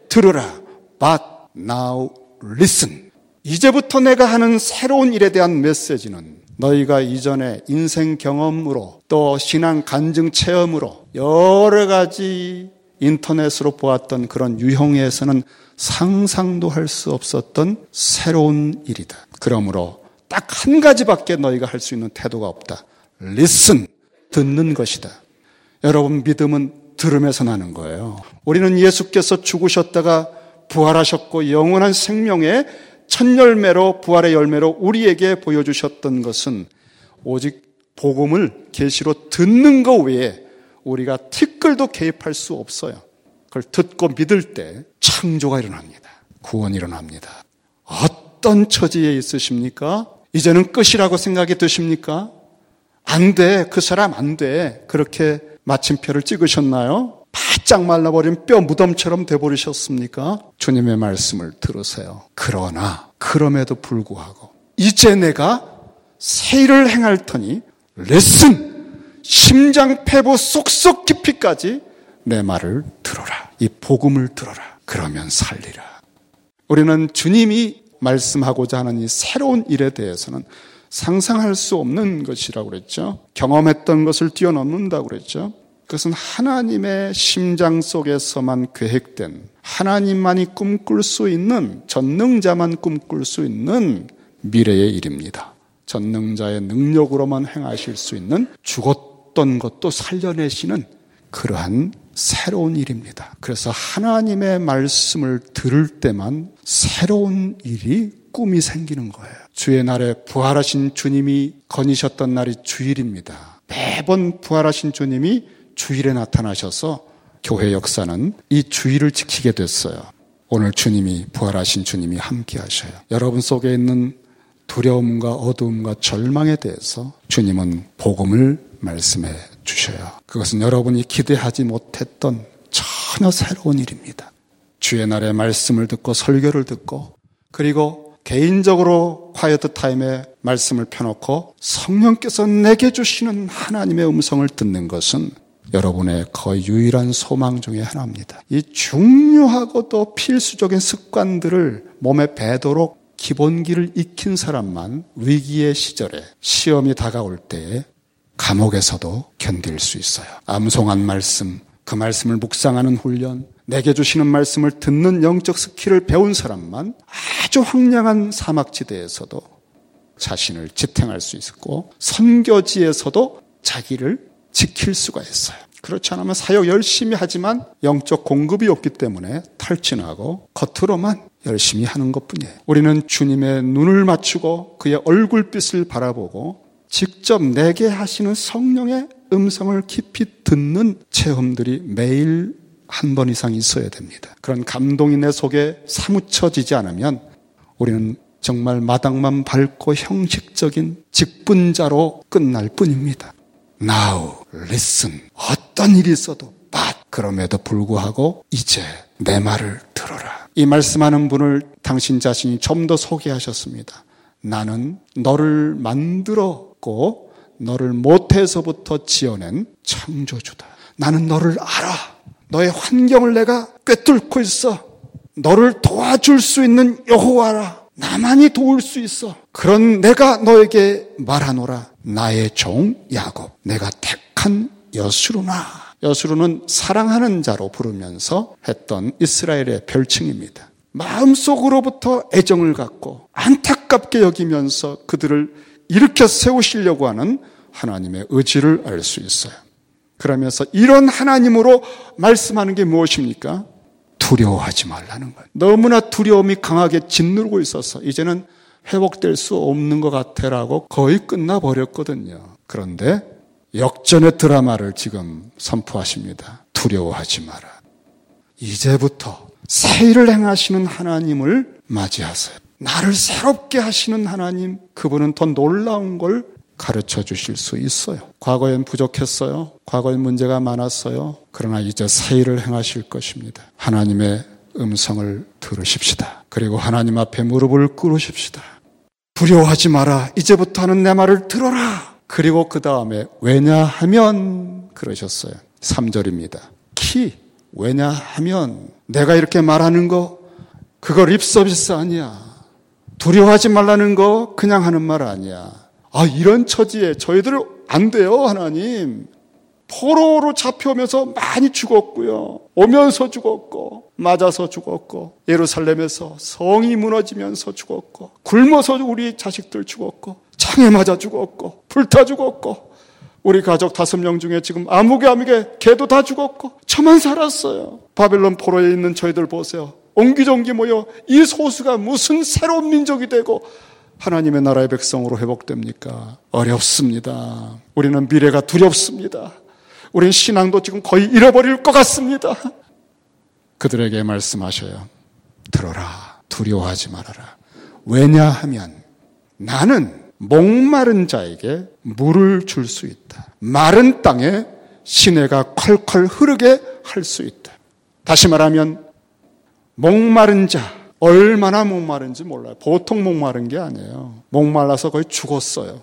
들으라. But now listen. 이제부터 내가 하는 새로운 일에 대한 메시지는 너희가 이전에 인생 경험으로 또 신앙 간증 체험으로 여러 가지 인터넷으로 보았던 그런 유형에서는 상상도 할 수 없었던 새로운 일이다. 그러므로 딱 한 가지밖에 너희가 할 수 있는 태도가 없다. listen. 듣는 것이다. 여러분 믿음은 들음에서 나는 거예요. 우리는 예수께서 죽으셨다가 부활하셨고 영원한 생명의 첫 열매로 부활의 열매로 우리에게 보여주셨던 것은 오직 복음을 계시로 듣는 것 외에 우리가 티끌도 개입할 수 없어요. 그걸 듣고 믿을 때 창조가 일어납니다. 구원이 일어납니다. 어떤 처지에 있으십니까? 이제는 끝이라고 생각이 드십니까? 안 돼. 그 사람 안 돼. 그렇게 마침표를 찍으셨나요? 바짝 말라버린 뼈 무덤처럼 돼버리셨습니까? 주님의 말씀을 들으세요. 그러나, 그럼에도 불구하고, 이제 내가 새 일을 행할 터니, 레슨! 심장 폐부 쏙쏙 깊이까지 내 말을 들어라. 이 복음을 들어라. 그러면 살리라. 우리는 주님이 말씀하고자 하는 이 새로운 일에 대해서는 상상할 수 없는 것이라고 그랬죠. 경험했던 것을 뛰어넘는다고 그랬죠. 그것은 하나님의 심장 속에서만 계획된 하나님만이 꿈꿀 수 있는 전능자만 꿈꿀 수 있는 미래의 일입니다. 전능자의 능력으로만 행하실 수 있는 죽었던 것도 살려내시는 그러한 새로운 일입니다. 그래서 하나님의 말씀을 들을 때만 새로운 일이 꿈이 생기는 거예요. 주의 날에 부활하신 주님이 거니셨던 날이 주일입니다. 매번 부활하신 주님이 주일에 나타나셔서 교회 역사는 이 주일을 지키게 됐어요. 오늘 주님이 부활하신 주님이 함께 하셔요. 여러분 속에 있는 두려움과 어두움과 절망에 대해서 주님은 복음을 말씀해 주셔요. 그것은 여러분이 기대하지 못했던 전혀 새로운 일입니다. 주의 날에 말씀을 듣고 설교를 듣고 그리고 개인적으로 콰이어트 타임에 말씀을 펴놓고 성령께서 내게 주시는 하나님의 음성을 듣는 것은 여러분의 거의 유일한 소망 중의 하나입니다. 이 중요하고도 필수적인 습관들을 몸에 배도록 기본기를 익힌 사람만 위기의 시절에 시험이 다가올 때에 감옥에서도 견딜 수 있어요. 암송한 말씀, 그 말씀을 묵상하는 훈련, 내게 주시는 말씀을 듣는 영적 skill을 배운 사람만 아주 황량한 사막지대에서도 자신을 지탱할 수 있었고 선교지에서도 자기를 지킬 수가 있어요. 그렇지 않으면 사역 열심히 하지만 영적 공급이 없기 때문에 탈진하고 겉으로만 열심히 하는 것 뿐이에요. 우리는 주님의 눈을 맞추고 그의 얼굴빛을 바라보고 직접 내게 하시는 성령의 음성을 깊이 듣는 체험들이 매일 한 번 이상 있어야 됩니다. 그런 감동이 내 속에 사무쳐지지 않으면 우리는 정말 마당만 밟고 형식적인 직분자로 끝날 뿐입니다. Now, listen. 어떤 일이 있어도 but. 그럼에도 불구하고 이제 내 말을 들어라. 이 말씀하는 분을 당신 자신이 좀 더 소개하셨습니다. 나는 너를 만들었고 너를 모태에서부터 지어낸 창조주다. 나는 너를 알아. 너의 환경을 내가 꿰뚫고 있어. 너를 도와줄 수 있는 여호와라. 나만이 도울 수 있어. 그런 내가 너에게 말하노라. 나의 종 야곱. 내가 택한 여수루나. 여수루는 사랑하는 자로 부르면서 했던 이스라엘의 별칭입니다. 마음속으로부터 애정을 갖고 안타깝게 여기면서 그들을 일으켜 세우시려고 하는 하나님의 의지를 알 수 있어요. 그러면서 이런 하나님으로 말씀하는 게 무엇입니까? 두려워하지 말라는 거예요. 너무나 두려움이 강하게 짓누르고 있어서 이제는 회복될 수 없는 것 같아라고 거의 끝나버렸거든요. 그런데 역전의 드라마를 지금 선포하십니다. 두려워하지 마라. 이제부터 새 일을 행하시는 하나님을 맞이하세요. 나를 새롭게 하시는 하나님, 그분은 더 놀라운 걸 가르쳐 주실 수 있어요. 과거엔 부족했어요. 과거엔 문제가 많았어요. 그러나 이제 새 일을 행하실 것입니다. 하나님의 음성을 들으십시다. 그리고 하나님 앞에 무릎을 꿇으십시다. 두려워하지 마라. 이제부터는 내 말을 들어라. 그리고 그 다음에 왜냐하면 그러셨어요. 3절입니다. 키. 왜냐하면 내가 이렇게 말하는 거 그거 립서비스 아니야. 두려워하지 말라는 거 그냥 하는 말 아니야. 아, 이런 처지에 저희들 안 돼요, 하나님. 포로로 잡혀오면서 많이 죽었고요. 오면서 죽었고, 맞아서 죽었고, 예루살렘에서 성이 무너지면서 죽었고, 굶어서 우리 자식들 죽었고, 창에 맞아 죽었고, 불타 죽었고, 우리 가족 다섯 명 중에 지금 아무개 아무개 개도 다 죽었고, 저만 살았어요. 바벨론 포로에 있는 저희들 보세요. 옹기종기 모여 이 소수가 무슨 새로운 민족이 되고 하나님의 나라의 백성으로 회복됩니까? 어렵습니다. 우리는 미래가 두렵습니다. 우리는 신앙도 지금 거의 잃어버릴 것 같습니다. 그들에게 말씀하셔요. 들어라. 두려워하지 말아라. 왜냐하면 나는 목마른 자에게 물을 줄 수 있다. 마른 땅에 시내가 콸콸 흐르게 할 수 있다. 다시 말하면 목마른 자, 얼마나 목마른지 몰라요. 보통 목마른 게 아니에요. 목말라서 거의 죽었어요.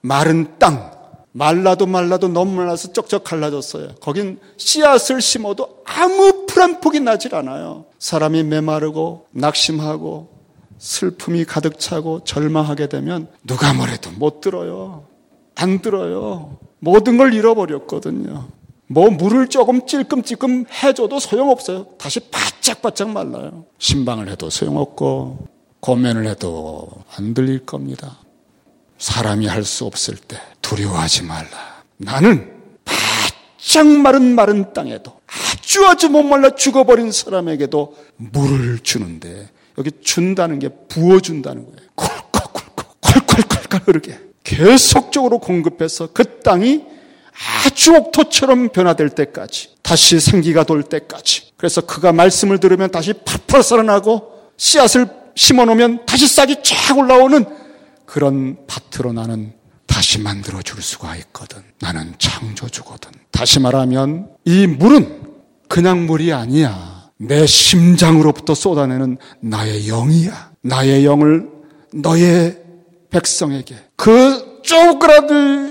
마른 땅, 말라도 말라도 너무 말라서 쩍쩍 갈라졌어요. 거긴 씨앗을 심어도 아무 풀한 폭이 나질 않아요. 사람이 메마르고 낙심하고 슬픔이 가득 차고 절망하게 되면 누가 뭐래도 못 들어요. 안 들어요. 모든 걸 잃어버렸거든요. 뭐 물을 조금 찔끔찔끔 해줘도 소용없어요. 다시 바짝바짝 말라요. 신방을 해도 소용없고 고면을 해도 안 들릴 겁니다. 사람이 할 수 없을 때 두려워하지 말라. 나는 바짝 마른 마른 땅에도 아주 아주 목말라 죽어버린 사람에게도 물을 주는데 여기 준다는 게 부어준다는 거예요. 콜콜콜콜 콜콜콜콜 흐르게 계속적으로 공급해서 그 땅이 아주 옥토처럼 변화될 때까지 다시 생기가 돌 때까지 그래서 그가 말씀을 들으면 다시 팍팍 살아나고 씨앗을 심어놓으면 다시 싹이 쫙 올라오는 그런 밭으로 나는 다시 만들어 줄 수가 있거든. 나는 창조주거든. 다시 말하면 이 물은 그냥 물이 아니야. 내 심장으로부터 쏟아내는 나의 영이야. 나의 영을 너의 백성에게 그 쪼그라들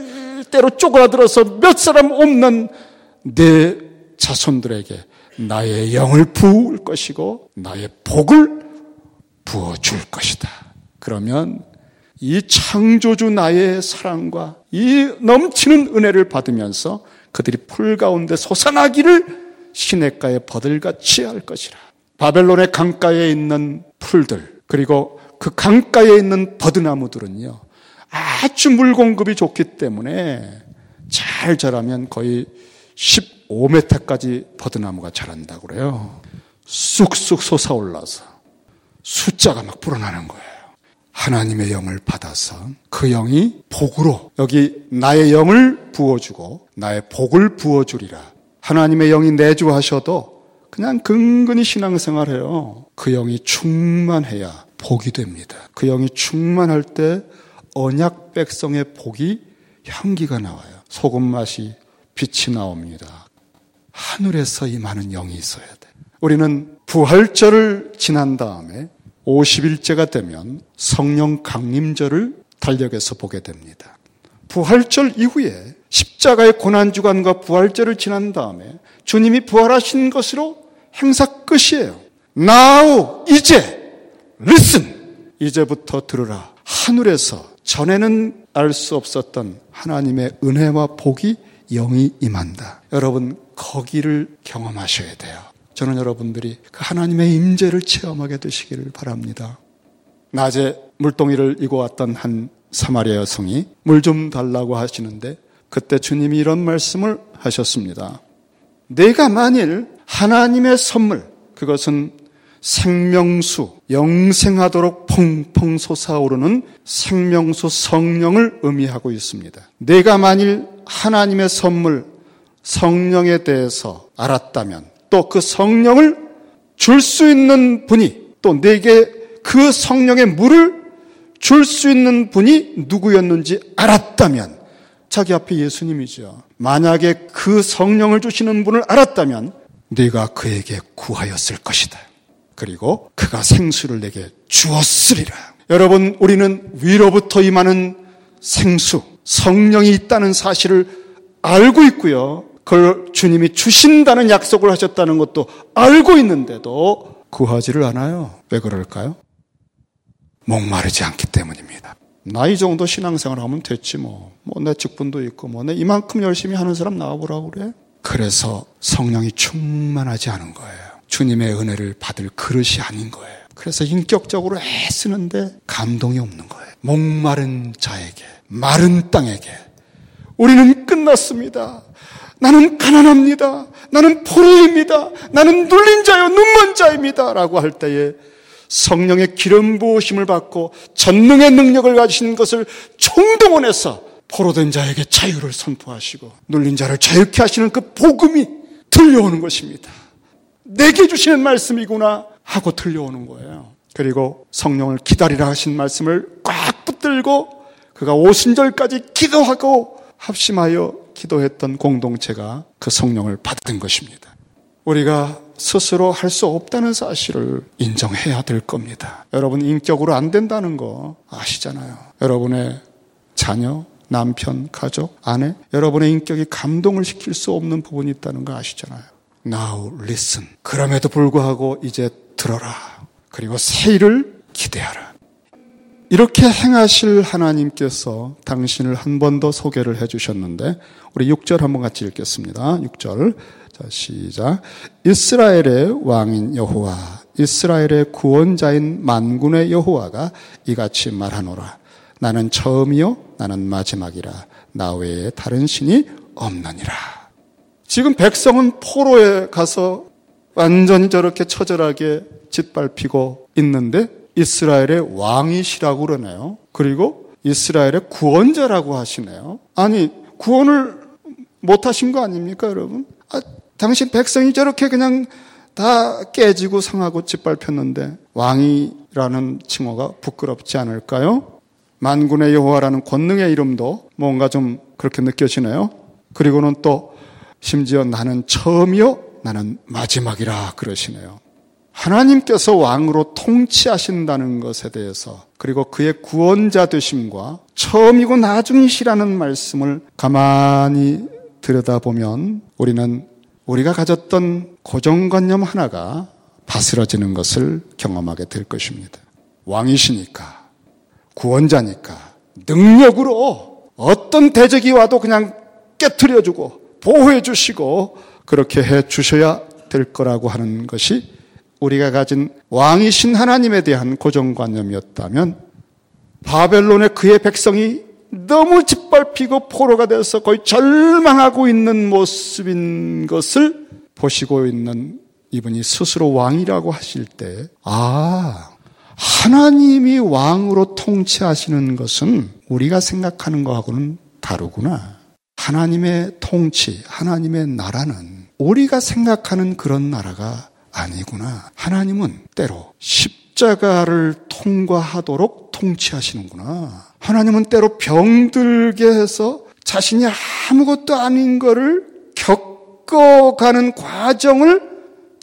대로 쪼그라들어서 몇 사람 없는 내 자손들에게 나의 영을 부을 것이고 나의 복을 부어 줄 것이다. 그러면 이 창조주 나의 사랑과 이 넘치는 은혜를 받으면서 그들이 풀 가운데 솟아나기를 시냇가에 버들같이 할 것이라. 바벨론의 강가에 있는 풀들 그리고 그 강가에 있는 버드나무들은요 아주 물 공급이 좋기 때문에 잘 자라면 거의 15m까지 버드나무가 자란다고 그래요. 쑥쑥 솟아올라서 숫자가 막 불어나는 거예요. 하나님의 영을 받아서 그 영이 복으로 여기 나의 영을 부어주고 나의 복을 부어주리라. 하나님의 영이 내주하셔도 그냥 근근히 신앙생활해요. 그 영이 충만해야 복이 됩니다. 그 영이 충만할 때 언약 백성의 복이 향기가 나와요. 소금 맛이 빛이 나옵니다. 하늘에서 임하는 영이 있어야 돼. 우리는 부활절을 지난 다음에 50일째가 되면 성령 강림절을 달력에서 보게 됩니다. 부활절 이후에 십자가의 고난주간과 부활절을 지난 다음에 주님이 부활하신 것으로 행사 끝이에요. Now, 이제, listen. 이제부터 들으라. 하늘에서 전에는 알 수 없었던 하나님의 은혜와 복이 영이 임한다. 여러분, 거기를 경험하셔야 돼요. 저는 여러분들이 그 하나님의 임재를 체험하게 되시기를 바랍니다. 낮에 물동이를 이고 왔던 한 사마리아 여성이 물 좀 달라고 하시는데 그때 주님이 이런 말씀을 하셨습니다. 내가 만일 하나님의 선물, 그것은 생명수, 영생하도록 펑펑 솟아오르는 생명수 성령을 의미하고 있습니다. 내가 만일 하나님의 선물, 성령에 대해서 알았다면 또 그 성령을 줄 수 있는 분이 또 내게 그 성령의 물을 줄 수 있는 분이 누구였는지 알았다면 자기 앞에 예수님이죠. 만약에 그 성령을 주시는 분을 알았다면 네가 그에게 구하였을 것이다. 그리고 그가 생수를 내게 주었으리라. 여러분, 우리는 위로부터 임하는 생수, 성령이 있다는 사실을 알고 있고요. 그걸 주님이 주신다는 약속을 하셨다는 것도 알고 있는데도 구하지를 않아요. 왜 그럴까요? 목마르지 않기 때문입니다. 나이 정도 신앙생활 하면 됐지 뭐. 뭐 내 직분도 있고 뭐 내 이만큼 열심히 하는 사람 나와보라고 그래. 그래서 성령이 충만하지 않은 거예요. 주님의 은혜를 받을 그릇이 아닌 거예요. 그래서 인격적으로 애쓰는데 감동이 없는 거예요. 목마른 자에게, 마른 땅에게 우리는 끝났습니다. 나는 가난합니다. 나는 포로입니다. 나는 눌린 자요, 눈먼 자입니다. 라고 할 때에 성령의 기름 부으심을 받고 전능의 능력을 가지신 것을 총동원해서 포로된 자에게 자유를 선포하시고 눌린 자를 자유케 하시는 그 복음이 들려오는 것입니다. 내게 주시는 말씀이구나 하고 들려오는 거예요. 그리고 성령을 기다리라 하신 말씀을 꽉 붙들고 그가 오순절까지 기도하고 합심하여 기도했던 공동체가 그 성령을 받은 것입니다. 우리가 스스로 할 수 없다는 사실을 인정해야 될 겁니다. 여러분 인격으로 안 된다는 거 아시잖아요. 여러분의 자녀, 남편, 가족, 아내, 여러분의 인격이 감동을 시킬 수 없는 부분이 있다는 거 아시잖아요. Now listen. 그럼에도 불구하고 이제 들어라. 그리고 새 일을 기대하라. 이렇게 행하실 하나님께서 당신을 한 번 더 소개를 해 주셨는데 우리 6절 한번 같이 읽겠습니다. 6절. 자, 시작. 이스라엘의 왕인 여호와, 이스라엘의 구원자인 만군의 여호와가 이같이 말하노라. 나는 처음이요, 나는 마지막이라. 나 외에 다른 신이 없느니라. 지금 백성은 포로에 가서 완전히 저렇게 처절하게 짓밟히고 있는데 이스라엘의 왕이시라고 그러네요. 그리고 이스라엘의 구원자라고 하시네요. 아니, 구원을 못 하신 거 아닙니까, 여러분? 아, 당신 백성이 저렇게 그냥 다 깨지고 상하고 짓밟혔는데 왕이라는 칭호가 부끄럽지 않을까요? 만군의 여호와라는 권능의 이름도 뭔가 좀 그렇게 느껴지네요. 그리고는 또 심지어 나는 처음이요 나는 마지막이라 그러시네요. 하나님께서 왕으로 통치하신다는 것에 대해서 그리고 그의 구원자 되심과 처음이고 나중이시라는 말씀을 가만히 들여다보면 우리는 우리가 가졌던 고정관념 하나가 바스러지는 것을 경험하게 될 것입니다. 왕이시니까, 구원자니까, 능력으로 어떤 대적이 와도 그냥 깨뜨려주고, 보호해 주시고, 그렇게 해 주셔야 될 거라고 하는 것이 우리가 가진 왕이신 하나님에 대한 고정관념이었다면, 바벨론의 그의 백성이 너무 짓밟히고 포로가 돼서 거의 절망하고 있는 모습인 것을 보시고 있는 이분이 스스로 왕이라고 하실 때, 아, 하나님이 왕으로 통치하시는 것은 우리가 생각하는 것하고는 다르구나. 하나님의 통치, 하나님의 나라는 우리가 생각하는 그런 나라가 아니구나. 하나님은 때로 십자가를 통과하도록 통치하시는구나. 하나님은 때로 병들게 해서 자신이 아무것도 아닌 것을 겪어가는 과정을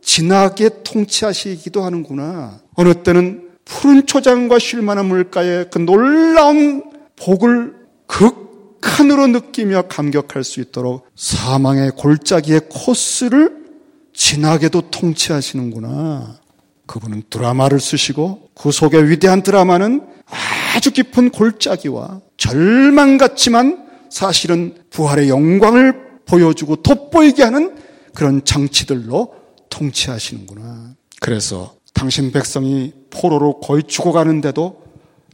진하게 통치하시기도 하는구나. 어느 때는 푸른 초장과 쉴만한 물가에 그 놀라운 복을 극 한으로 느끼며 감격할 수 있도록 사망의 골짜기의 코스를 진하게도 통치하시는구나. 그분은 드라마를 쓰시고 그 속의 위대한 드라마는 아주 깊은 골짜기와 절망 같지만 사실은 부활의 영광을 보여주고 돋보이게 하는 그런 장치들로 통치하시는구나. 그래서 당신 백성이 포로로 거의 죽어가는데도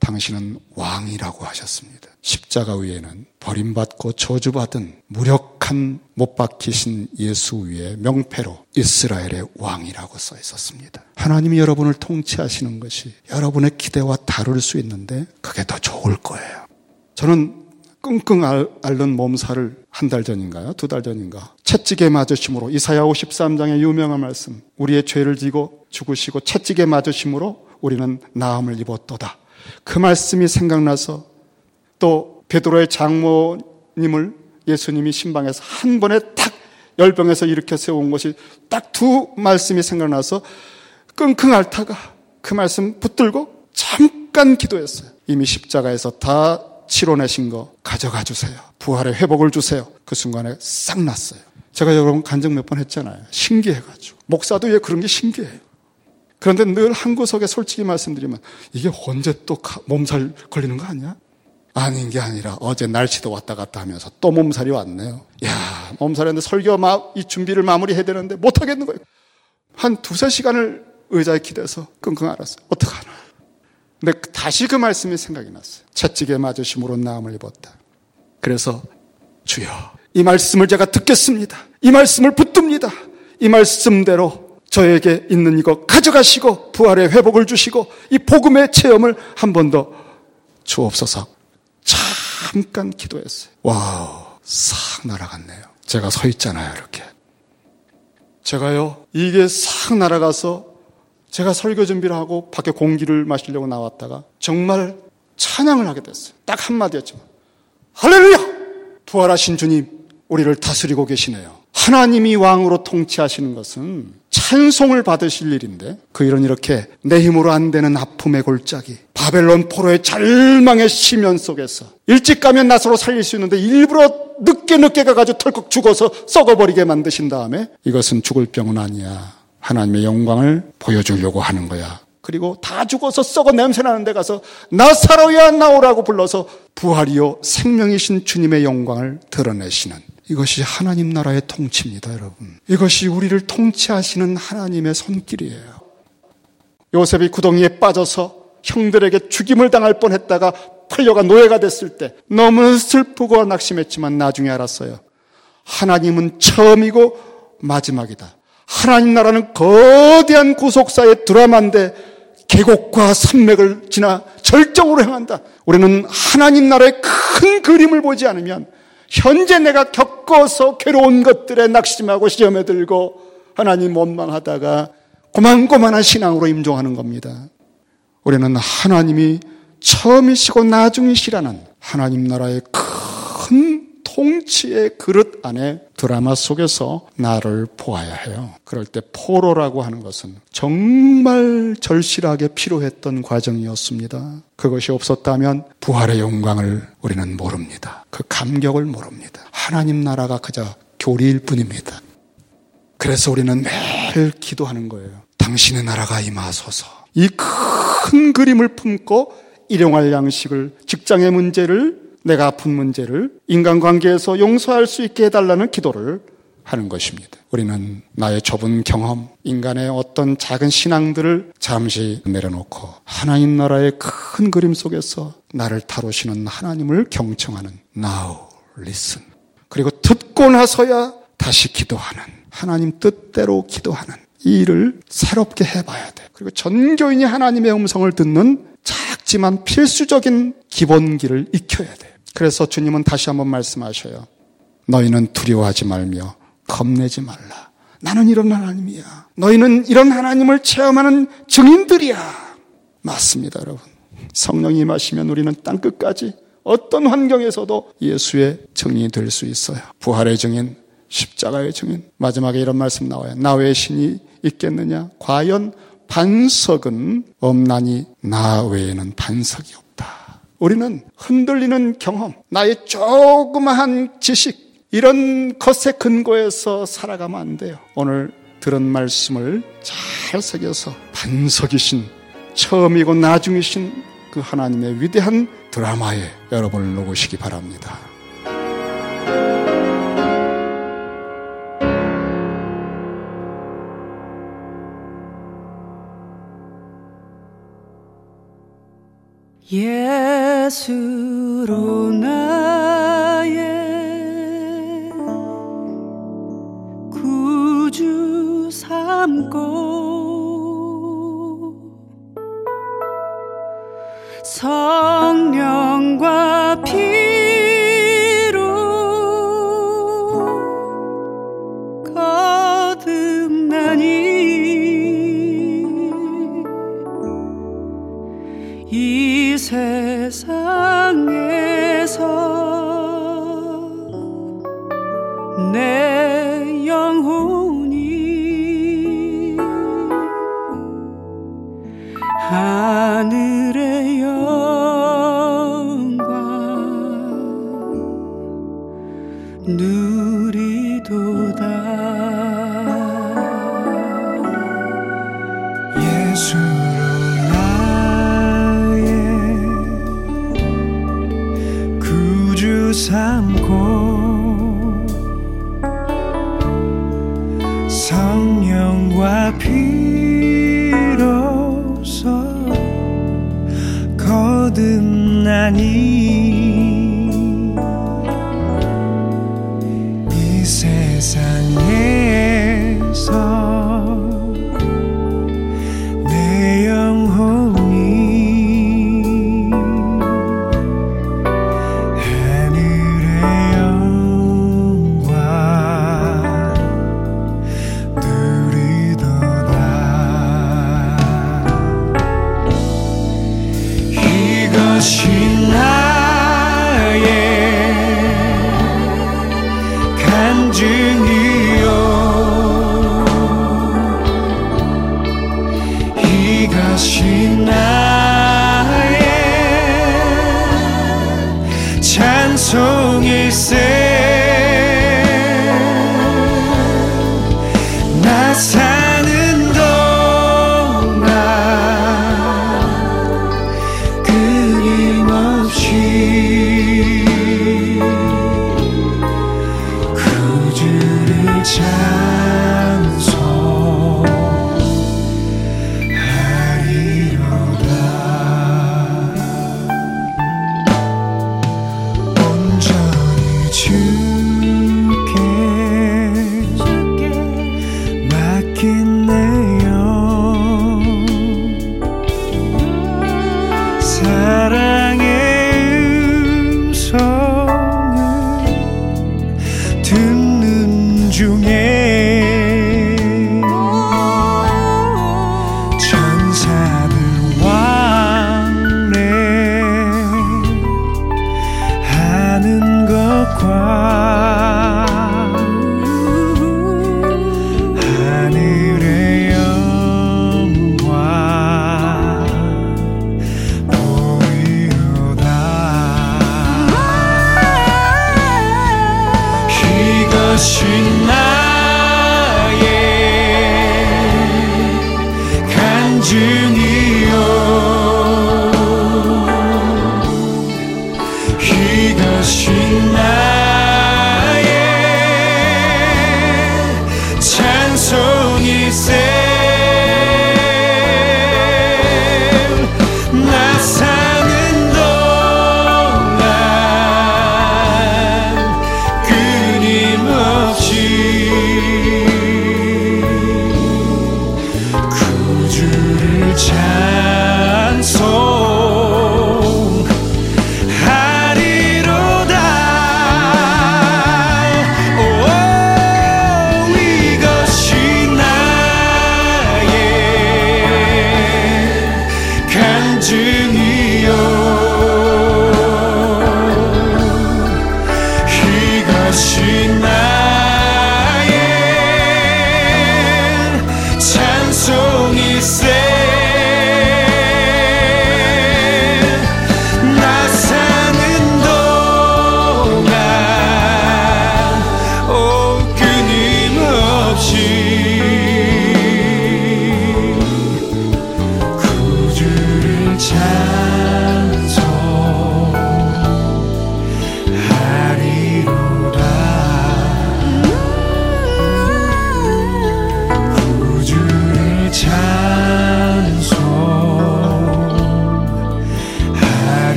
당신은 왕이라고 하셨습니다. 십자가 위에는 버림받고 저주받은 무력한 못 박히신 예수 위에 명패로 이스라엘의 왕이라고 써 있었습니다. 하나님이 여러분을 통치하시는 것이 여러분의 기대와 다를 수 있는데 그게 더 좋을 거예요. 저는 끙끙 앓는 몸살을 한 달 전인가요? 두 달 전인가? 채찍에 맞으심으로 이사야 53장의 유명한 말씀 우리의 죄를 지고 죽으시고 채찍에 맞으심으로 우리는 나음을 입었도다. 그 말씀이 생각나서 또 베드로의 장모님을 예수님이 신방에서 한 번에 탁 열병에서 일으켜 세운 것이 딱 두 말씀이 생각나서 끙끙 앓다가 그 말씀 붙들고 잠깐 기도했어요. 이미 십자가에서 다 치러내신 거 가져가 주세요. 부활의 회복을 주세요. 그 순간에 싹 났어요. 제가 여러분 간증 몇 번 했잖아요. 신기해가지고. 목사도 왜 그런 게 신기해요. 그런데 늘 한 구석에 솔직히 말씀드리면 이게 언제 또 몸살 걸리는 거 아니야? 아닌 게 아니라 어제 날씨도 왔다 갔다 하면서 또 몸살이 왔네요. 야, 몸살인데 설교 마, 이 준비를 마무리해야 되는데 못 하겠는 거예요. 한 두세 시간을 의자에 기대서 끙끙 앓았어요. 어떡하나. 근데 다시 그 말씀이 생각이 났어요. 채찍에 맞으심으로 나음을 입었다. 그래서 주여, 이 말씀을 제가 듣겠습니다. 이 말씀을 붙듭니다. 이 말씀대로 저에게 있는 이거 가져가시고 부활의 회복을 주시고 이 복음의 체험을 한 번 더 주옵소서. 잠깐 기도했어요. Wow, 싹 날아갔네요. 제가 서 있잖아요, 이렇게. 제가요, 이게 싹 날아가서 제가 설교 준비를 하고 밖에 공기를 마시려고 나왔다가 정말 찬양을 하게 됐어요. 딱 한마디였지만. 할렐루야! 부활하신 주님, 우리를 다스리고 계시네요. 하나님이 왕으로 통치하시는 것은 찬송을 받으실 일인데 그 일은 이렇게 내 힘으로 안 되는 아픔의 골짜기 바벨론 포로의 절망의 시면 속에서 일찍 가면 나서로 살릴 수 있는데 일부러 늦게 늦게 가가지고 털컥 죽어서 썩어버리게 만드신 다음에 이것은 죽을 병은 아니야. 하나님의 영광을 보여주려고 하는 거야. 그리고 다 죽어서 썩어 냄새나는 데 가서 나사로야 나오라고 불러서 부활이요 생명이신 주님의 영광을 드러내시는 이것이 하나님 나라의 통치입니다, 여러분. 이것이 우리를 통치하시는 하나님의 손길이에요. 요셉이 구덩이에 빠져서 형들에게 죽임을 당할 뻔했다가 팔려가 노예가 됐을 때 너무 슬프고 낙심했지만 나중에 알았어요. 하나님은 처음이고 마지막이다. 하나님 나라는 거대한 구속사의 드라마인데 계곡과 산맥을 지나 절정으로 향한다. 우리는 하나님 나라의 큰 그림을 보지 않으면 현재 내가 겪어서 괴로운 것들에 낙심하고 시험에 들고 하나님 원망하다가 고만고만한 신앙으로 임종하는 겁니다. 우리는 하나님이 처음이시고 나중이시라는 하나님 나라의 큰 통치의 그릇 안에 드라마 속에서 나를 보아야 해요. 그럴 때 포로라고 하는 것은 정말 절실하게 필요했던 과정이었습니다. 그것이 없었다면 부활의 영광을 우리는 모릅니다. 그 감격을 모릅니다. 하나님 나라가 그저 교리일 뿐입니다. 그래서 우리는 매일 기도하는 거예요. 당신의 나라가 임하소서. 이 큰 그림을 품고 일용할 양식을, 직장의 문제를, 내가 아픈 문제를 인간관계에서 용서할 수 있게 해달라는 기도를 하는 것입니다. 우리는 나의 좁은 경험, 인간의 어떤 작은 신앙들을 잠시 내려놓고 하나님 나라의 큰 그림 속에서 나를 다루시는 하나님을 경청하는 now listen. 그리고 듣고 나서야 다시 기도하는 하나님 뜻대로 기도하는 이 일을 새롭게 해봐야 돼. 그리고 전교인이 하나님의 음성을 듣는 작지만 필수적인 기본기를 익혀야 돼. 그래서 주님은 다시 한번 말씀하셔요. 너희는 두려워하지 말며 겁내지 말라. 나는 이런 하나님이야. 너희는 이런 하나님을 체험하는 증인들이야. 맞습니다, 여러분. 성령이 임하시면 우리는 땅 끝까지 어떤 환경에서도 예수의 증인이 될 수 있어요. 부활의 증인, 십자가의 증인. 마지막에 이런 말씀 나와요. 나 외에 신이 있겠느냐? 과연 반석은 없나니 나 외에는 반석이 없다. 우리는 흔들리는 경험, 나의 조그마한 지식, 이런 것에 근거해서 살아가면 안 돼요. 오늘 들은 말씀을 잘 새겨서 반석이신 처음이고 나중이신 그 하나님의 위대한 드라마에 여러분을 놓으시기 바랍니다. 예수로 나의 구주 삼고 서 She